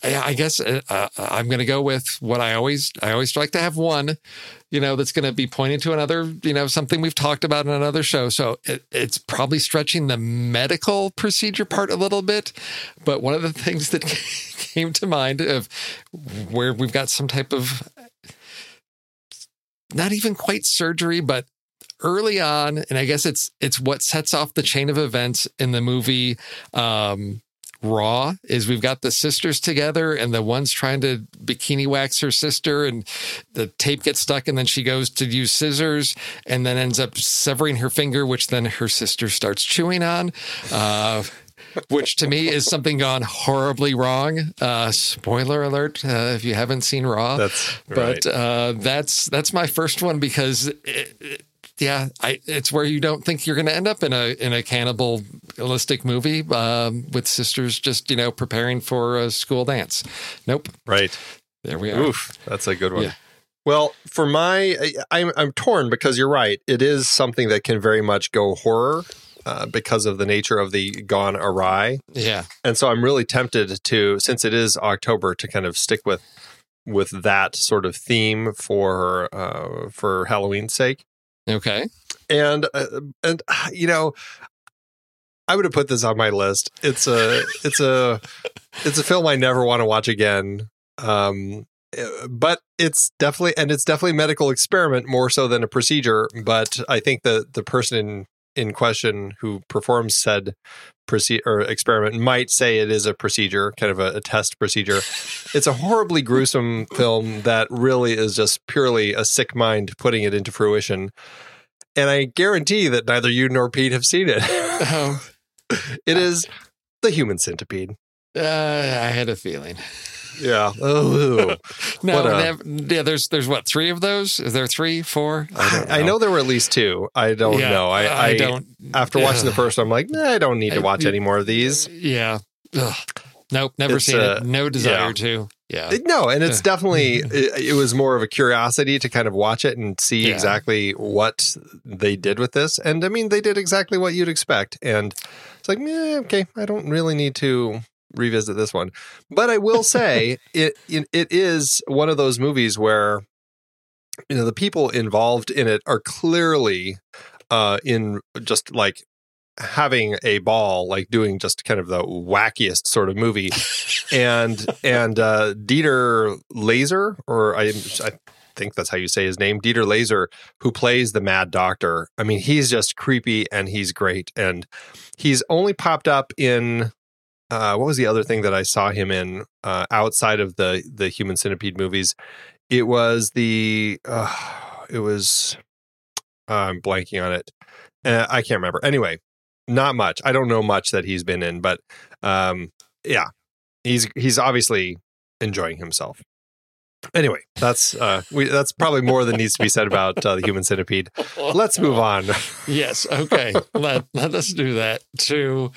I guess uh, uh, I'm going to go with what I always I always like to have one, you know, that's going to be pointing to another, you know, something we've talked about in another show. So it, it's probably stretching the medical procedure part a little bit, but one of the things that came to mind of where we've got some type of not even quite surgery, but early on, and I guess it's it's what sets off the chain of events in the movie um, Raw. Is we've got the sisters together, and the one's trying to bikini wax her sister, and the tape gets stuck, and then she goes to use scissors, and then ends up severing her finger, which then her sister starts chewing on. Uh, which to me is something gone horribly wrong. Uh, spoiler alert uh, if you haven't seen Raw. That's but uh, that's that's my first one because it, it- yeah, I, it's where you don't think you're going to end up in a in a cannibalistic movie um, with sisters just you know preparing for a school dance. Nope, right. there we are. Oof, that's a good one. Yeah. Well, for my, I- I'm I'm torn because you're right. It is something that can very much go horror uh, because of the nature of the gone awry, Yeah, and so I'm really tempted to, since it is October, to kind of stick with with that sort of theme for uh, for Halloween's sake. Okay. And uh, and uh, you know, I would have put this on my list. It's a it's a it's a film I never want to watch again. Um, uh, but it's definitely and it's definitely medical experiment more so than a procedure. But I think the the person in in question who performs said procedure or experiment might say it is a procedure, kind of a, a test procedure. It's a horribly gruesome film that really is just purely a sick mind putting it into fruition. And I guarantee that neither you nor Pete have seen it. Oh, it is the human centipede. uh, I had a feeling. Yeah. Oh, No, a- have- yeah. There's there's what three of those? Is there three, four? I, I know there were at least two. I don't Yeah, know. I, I, don't. After watching the Ugh. first, I'm like, nah, I don't need to I- watch any more of these. Yeah. Ugh. Nope. Never It's, seen uh, it. No desire yeah. to. Yeah. No, and it's definitely it, it was more of a curiosity to kind of watch it and see Yeah. exactly what they did with this. And I mean, they did exactly what you'd expect. And it's like, yeah, okay, I don't really need to revisit this one. But I will say it, it it is one of those movies where you know the people involved in it are clearly uh in just like having a ball like doing just kind of the wackiest sort of movie and and uh Dieter Laser or I I think that's how you say his name Dieter Laser who plays the mad doctor I mean he's just creepy and he's great and he's only popped up in uh what was the other thing that I saw him in uh outside of the the human centipede movies? It was the uh it was uh, I'm blanking on it. Uh, I can't remember. Anyway not much. I don't know much that he's been in but um yeah he's he's obviously enjoying himself. Anyway that's uh we that's probably more than needs to be said about uh, the human centipede. Let's move on. Yes. Okay. let let us do that. To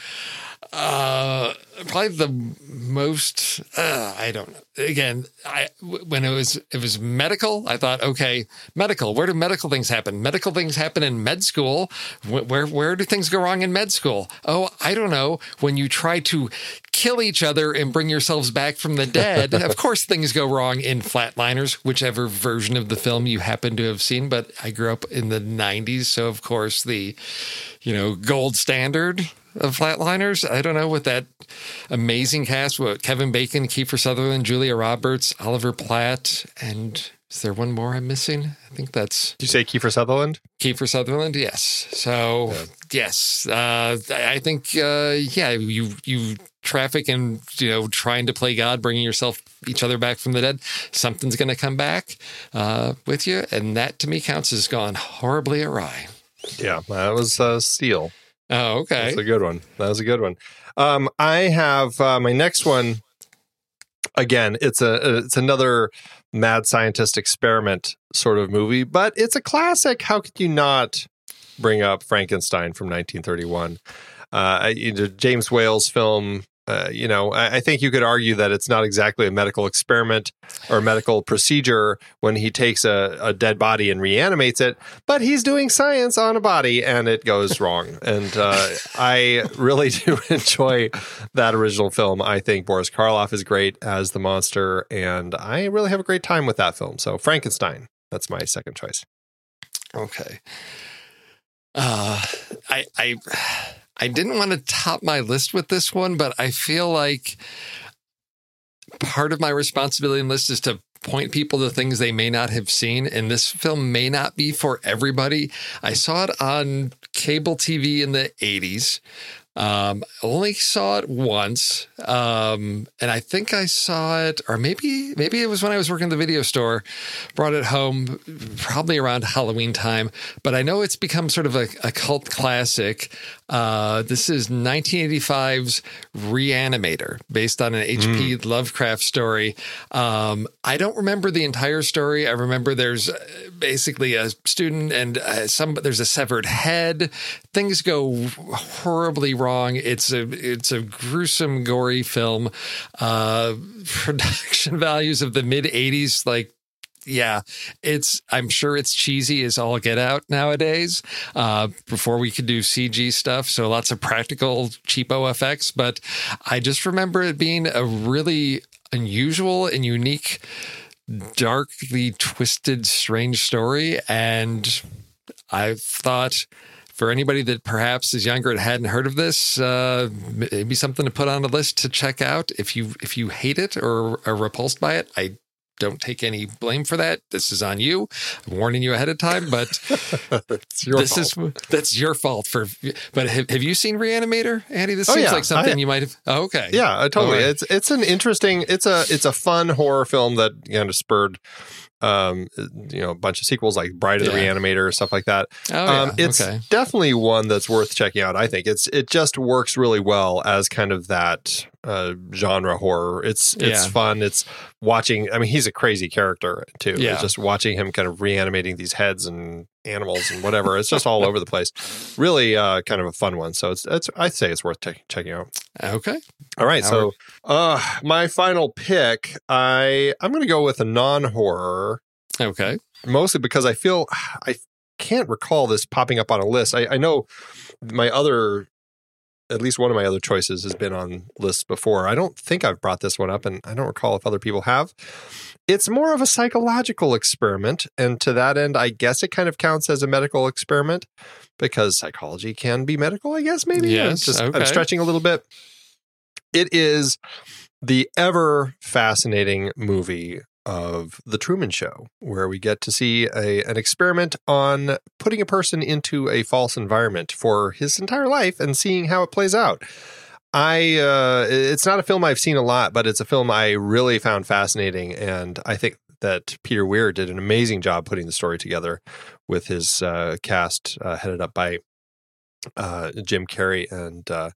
uh probably the most uh, I don't know. Again, I when it was it was medical, I thought, okay, medical. Where do medical things happen? Medical things happen in med school. Where where, where do things go wrong in med school? Oh, I don't know. When you try to kill each other and bring yourselves back from the dead, of course things go wrong in Flatliners, whichever version of the film you happen to have seen. But I grew up in the '90s, so of course the you know gold standard of Flatliners. I don't know what that amazing cast. What Kevin Bacon, Kiefer Sutherland, Julia Roberts, Oliver Platt, and is there one more I'm missing? I think that's did you say Kiefer Sutherland Kiefer Sutherland. Yes. So yes, uh, I I think uh, yeah, you you traffic and you know trying to play God, bringing yourself each other back from the dead. Something's going to come back uh, with you, and that to me counts as gone horribly awry. yeah that was uh Steel Oh, okay. That's a good one. That was a good one. Um, I have uh, my next one. Again, it's a it's another mad scientist experiment sort of movie, but it's a classic. How could you not bring up Frankenstein from 1931? Uh, James Whale's film uh, you know, I, I think you could argue that it's not exactly a medical experiment or medical procedure when he takes a, a dead body and reanimates it, but he's doing science on a body and it goes wrong. and uh, I really do enjoy that original film. I think Boris Karloff is great as the monster, and I really have a great time with that film. So, Frankenstein, that's my second choice. Okay. Uh, I I I didn't want to top my list with this one, but I feel like part of my responsibility in list is to point people to things they may not have seen. And this film may not be for everybody. I saw it on cable TV in the 80s. Um, only saw it once, um, and I think I saw it, or maybe maybe it was when I was working in the video store. Brought it home, probably around Halloween time. But I know it's become sort of a, a cult classic. Uh, this is 1985's Reanimator, based on an H.P. Mm. Lovecraft story. Um, I don't remember the entire story. I remember there's uh, basically a student and uh, some. There's a severed head. Things go horribly wrong wrong. It's a it's a gruesome, gory film. Uh, production values of the mid '80s, like yeah, it's. I'm sure it's cheesy as all get out nowadays. Uh, before we could do CG stuff, so lots of practical cheapo effects. But I just remember it being a really unusual and unique, darkly twisted, strange story, and I thought for anybody that perhaps is younger and hadn't heard of this, uh, maybe something to put on a list to check out. If you if you hate it or are repulsed by it, I don't take any blame for that. This is on you. I'm warning you ahead of time, but this fault. is that's your fault for. But have, have you seen Reanimator, Andy? This oh, seems yeah. like something I, you might have. Oh, okay. Yeah, totally. Right. It's it's an interesting. It's a it's a fun horror film that kind of spurred um, you know, a bunch of sequels like Bride of yeah. the Reanimator, stuff like that. Oh, yeah. um, it's okay. definitely one that's worth checking out. I think it's it just works really well as kind of that uh, genre horror. It's it's yeah. fun. It's watching. I mean, he's a crazy character too. Yeah, it's just watching him kind of reanimating these heads and animals and whatever. It's just all over the place. Really, uh, kind of a fun one. So it's it's. I'd say it's worth t- checking out. Okay. All right. so, uh, my final pick. I I'm going to go with a non horror. Okay. Mostly because I feel I can't recall this popping up on a list. I, I know my other at least one of my other choices has been on lists before. I don't think I've brought this one up, and I don't recall if other people have. It's more of a psychological experiment. And to that end, I guess it kind of counts as a medical experiment because psychology can be medical, I guess, maybe. Yes. Just, okay. I'm stretching a little bit. It is the ever fascinating movie of The Truman Show, where we get to see a, an experiment on putting a person into a false environment for his entire life and seeing how it plays out. I uh, it's not a film I've seen a lot, but it's a film I really found fascinating, and I think that Peter Weir did an amazing job putting the story together with his uh, cast uh, headed up by uh, Jim Carrey and uh,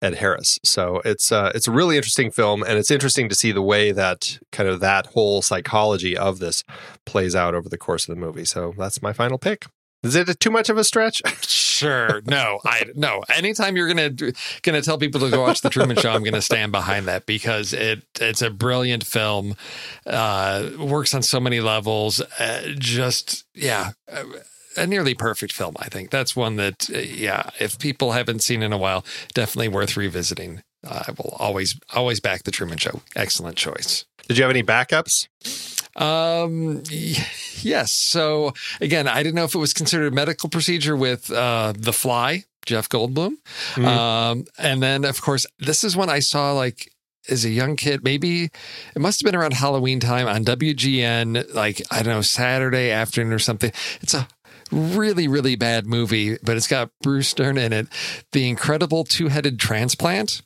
Ed Harris. So it's uh, it's a really interesting film, and it's interesting to see the way that kind of that whole psychology of this plays out over the course of the movie. So that's my final pick. Is it too much of a stretch? sure. No, I no. Anytime you're gonna gonna tell people to go watch the Truman Show, I'm gonna stand behind that because it it's a brilliant film. Uh, works on so many levels. Uh, just yeah a nearly perfect film. I think that's one that, uh, yeah, if people haven't seen in a while, definitely worth revisiting. Uh, I will always always back the Truman Show. Excellent choice. Did you have any backups? Um, yes. So again, I didn't know if it was considered a medical procedure with uh, The Fly, Jeff Goldblum, mm-hmm. um, and then of course this is one I saw like as a young kid, maybe it must have been around Halloween time on WGN, like I don't know, Saturday afternoon or something. It's a really, really bad movie, but it's got Bruce Dern in it. The Incredible Two Headed Transplant.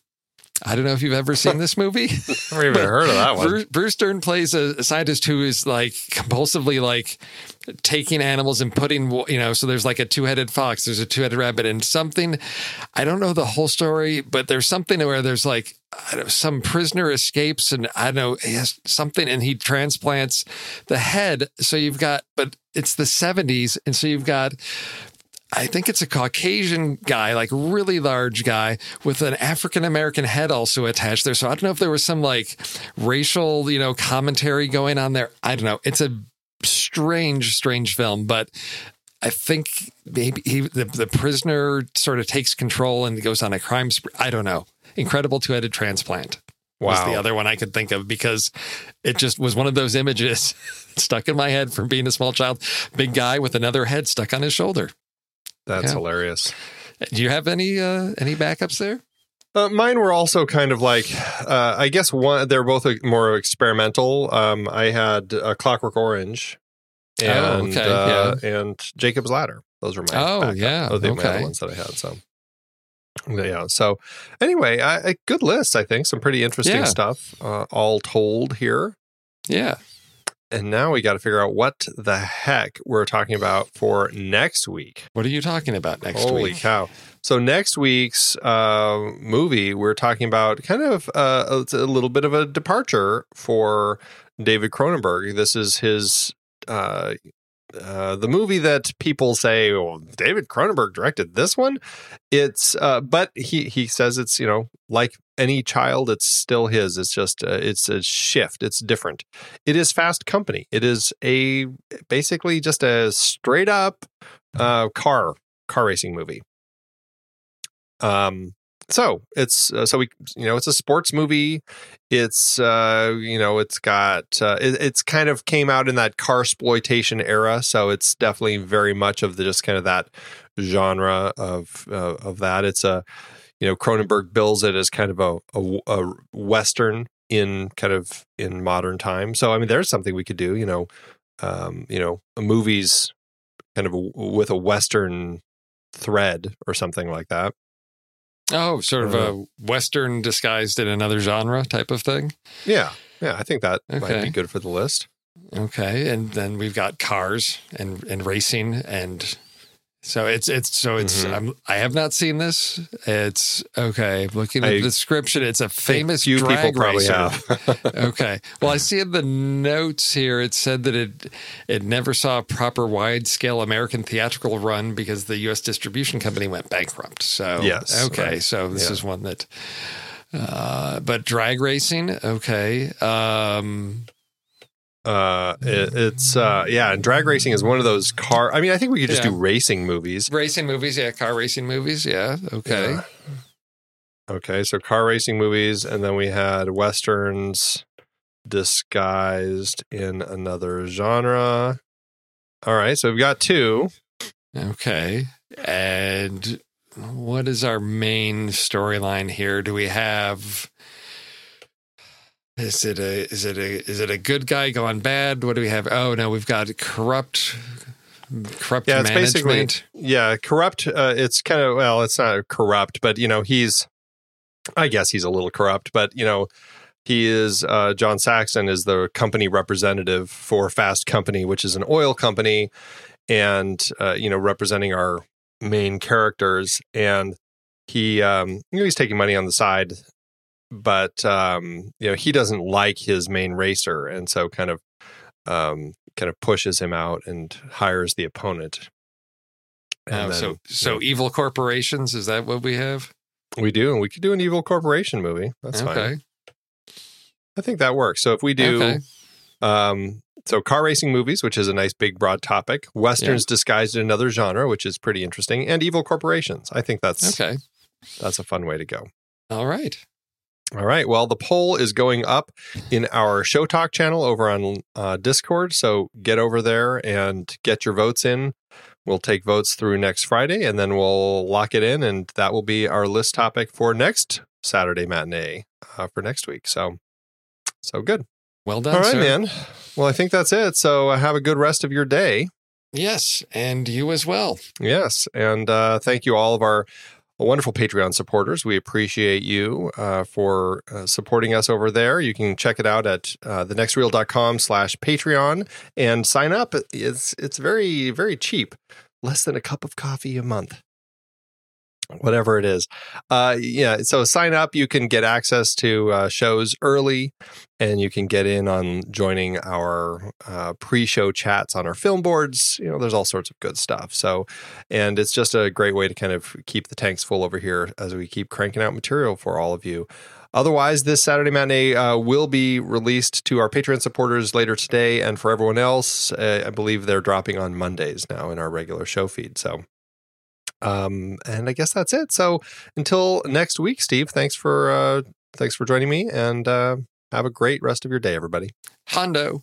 I don't know if you've ever seen this movie. I've never even heard of that one. Bruce, Bruce Dern plays a, a, scientist who is like compulsively like taking animals and putting, you know, so there's like a two headed fox, there's a two headed rabbit, and something. I don't know the whole story, but there's something where there's like know, some prisoner escapes, and I don't know, he has something, and he transplants the head. So you've got, but it's the 70s, and so you've got I think it's a Caucasian guy, like really large guy with an African American head also attached there. So I don't know if there was some like racial, you know, commentary going on there. I don't know. It's a strange, strange film, but I think maybe he, the, the prisoner sort of takes control and goes on a crime spree. I don't know. Incredible two headed transplant was the other one I could think of because it just was one of those images stuck in my head from being a small child. Big guy with another head stuck on his shoulder. That's Yeah. hilarious. Do you have any uh, any backups there? Uh, mine were also kind of like, uh, I guess one. They're both more experimental. Um, I had uh, Clockwork Orange, Oh, and okay, uh, and Jacob's Ladder. Those were my. Oh, backup. yeah, Those my okay. other ones that I had. So. Yeah. So, anyway, I, a good list. I think some pretty interesting Yeah. stuff, uh, all told here. Yeah. And now we got to figure out what the heck we're talking about for next week. What are you talking about next Holy week? Holy cow. So next week's uh, movie, we're talking about kind of uh, it's a little bit of a departure for David Cronenberg. This is his uh, uh, the movie that people say, "Well, David Cronenberg directed this one." It's uh, but he he says it's you know like any child, it's still his. It's just uh, it's a shift. It's different. It is Fast Company. It is a basically just a straight up uh, car car racing movie. Um, so it's uh, so we you know it's a sports movie. It's uh, you know it's got uh, it, it's kind of came out in that car exploitation era, so it's definitely very much of the just kind of that genre of uh, of that. It's a you know Cronenberg bills it as kind of a, a a western in kind of in modern time. So I mean, there's something we could do. You know, um, you know, movies kind of a, with a western thread or something like that. Oh, sort of Uh, a Western disguised in another genre type of thing. Yeah, yeah, I think that might be good for the list. Okay, and then we've got cars and and racing and so it's it's so it's Mhm. I'm, I have not seen this. It's okay. Looking at I the description, it's a famous few drag people probably racer. have. okay. Well, I see in the notes here it said that it it never saw a proper wide scale American theatrical run because the U.S. distribution company went bankrupt. So Yes, okay. right. So this Yeah. is one that. Uh, but drag racing, okay. Um, Uh, it, it's uh, yeah, and drag racing is one of those car. I mean, I think we could just Yeah. do racing movies. racing movies, yeah, car racing movies, yeah, okay. Yeah. Okay, so car racing movies, and then we had westerns disguised in another genre. All right, so we've got two. Okay. And what is our main storyline here? Do we have is it a is it a is it a good guy gone bad? What do we have? Oh no, we've got corrupt corrupt Yeah, it's basically management. yeah, corrupt. Uh, it's kind of well, it's not corrupt, but you know, he's. I guess he's a little corrupt, but you know, he is. Uh, John Saxon is the company representative for Fast Company, which is an oil company, and uh, you know, representing our main characters. And he, um, you know, he's taking money on the side, but um, you know, he doesn't like his main racer, and so kind of um, kind of pushes him out and hires the opponent. And so then, so evil corporations, is that what we have? we do, and we could do an evil corporation movie. That's okay. fine. I think that works. So if we do, Okay. um, so car racing movies, which is a nice big broad topic, westerns disguised in another genre, which is pretty interesting, and evil corporations. I think that's Okay. that's a fun way to go. All right. All right. Well, the poll is going up in our Show Talk channel over on uh, Discord. So get over there and get your votes in. We'll take votes through next Friday and then we'll lock it in. And that will be our list topic for next Saturday matinee uh, for next week. So, so good. Well done, All right, sir. man. Well, I think that's it. So uh, have a good rest of your day. Yes, and you as well. Yes. And uh, thank you, all of our wonderful Patreon supporters. We appreciate you uh, for uh, supporting us over there. You can check it out at uh, thenextreel.com slash Patreon and sign up. It's, it's very, very cheap. Less than a cup of coffee a month. Whatever it is. Uh, yeah, so sign up. You can get access to uh, shows early, and you can get in on joining our uh, pre-show chats on our film boards. You know, there's all sorts of good stuff. So, and it's just a great way to kind of keep the tanks full over here as we keep cranking out material for all of you. Otherwise, this Saturday matinee uh, will be released to our Patreon supporters later today, and for everyone else, uh, I believe they're dropping on Mondays now in our regular show feed. So, um, and I guess that's it. So until next week, Steve, thanks for uh, thanks for joining me, and uh, have a great rest of your day, everybody. Hondo.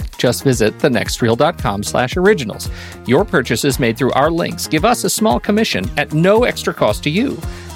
Just visit thenextreel.com slash originals. Your purchases made through our links give us a small commission at no extra cost to you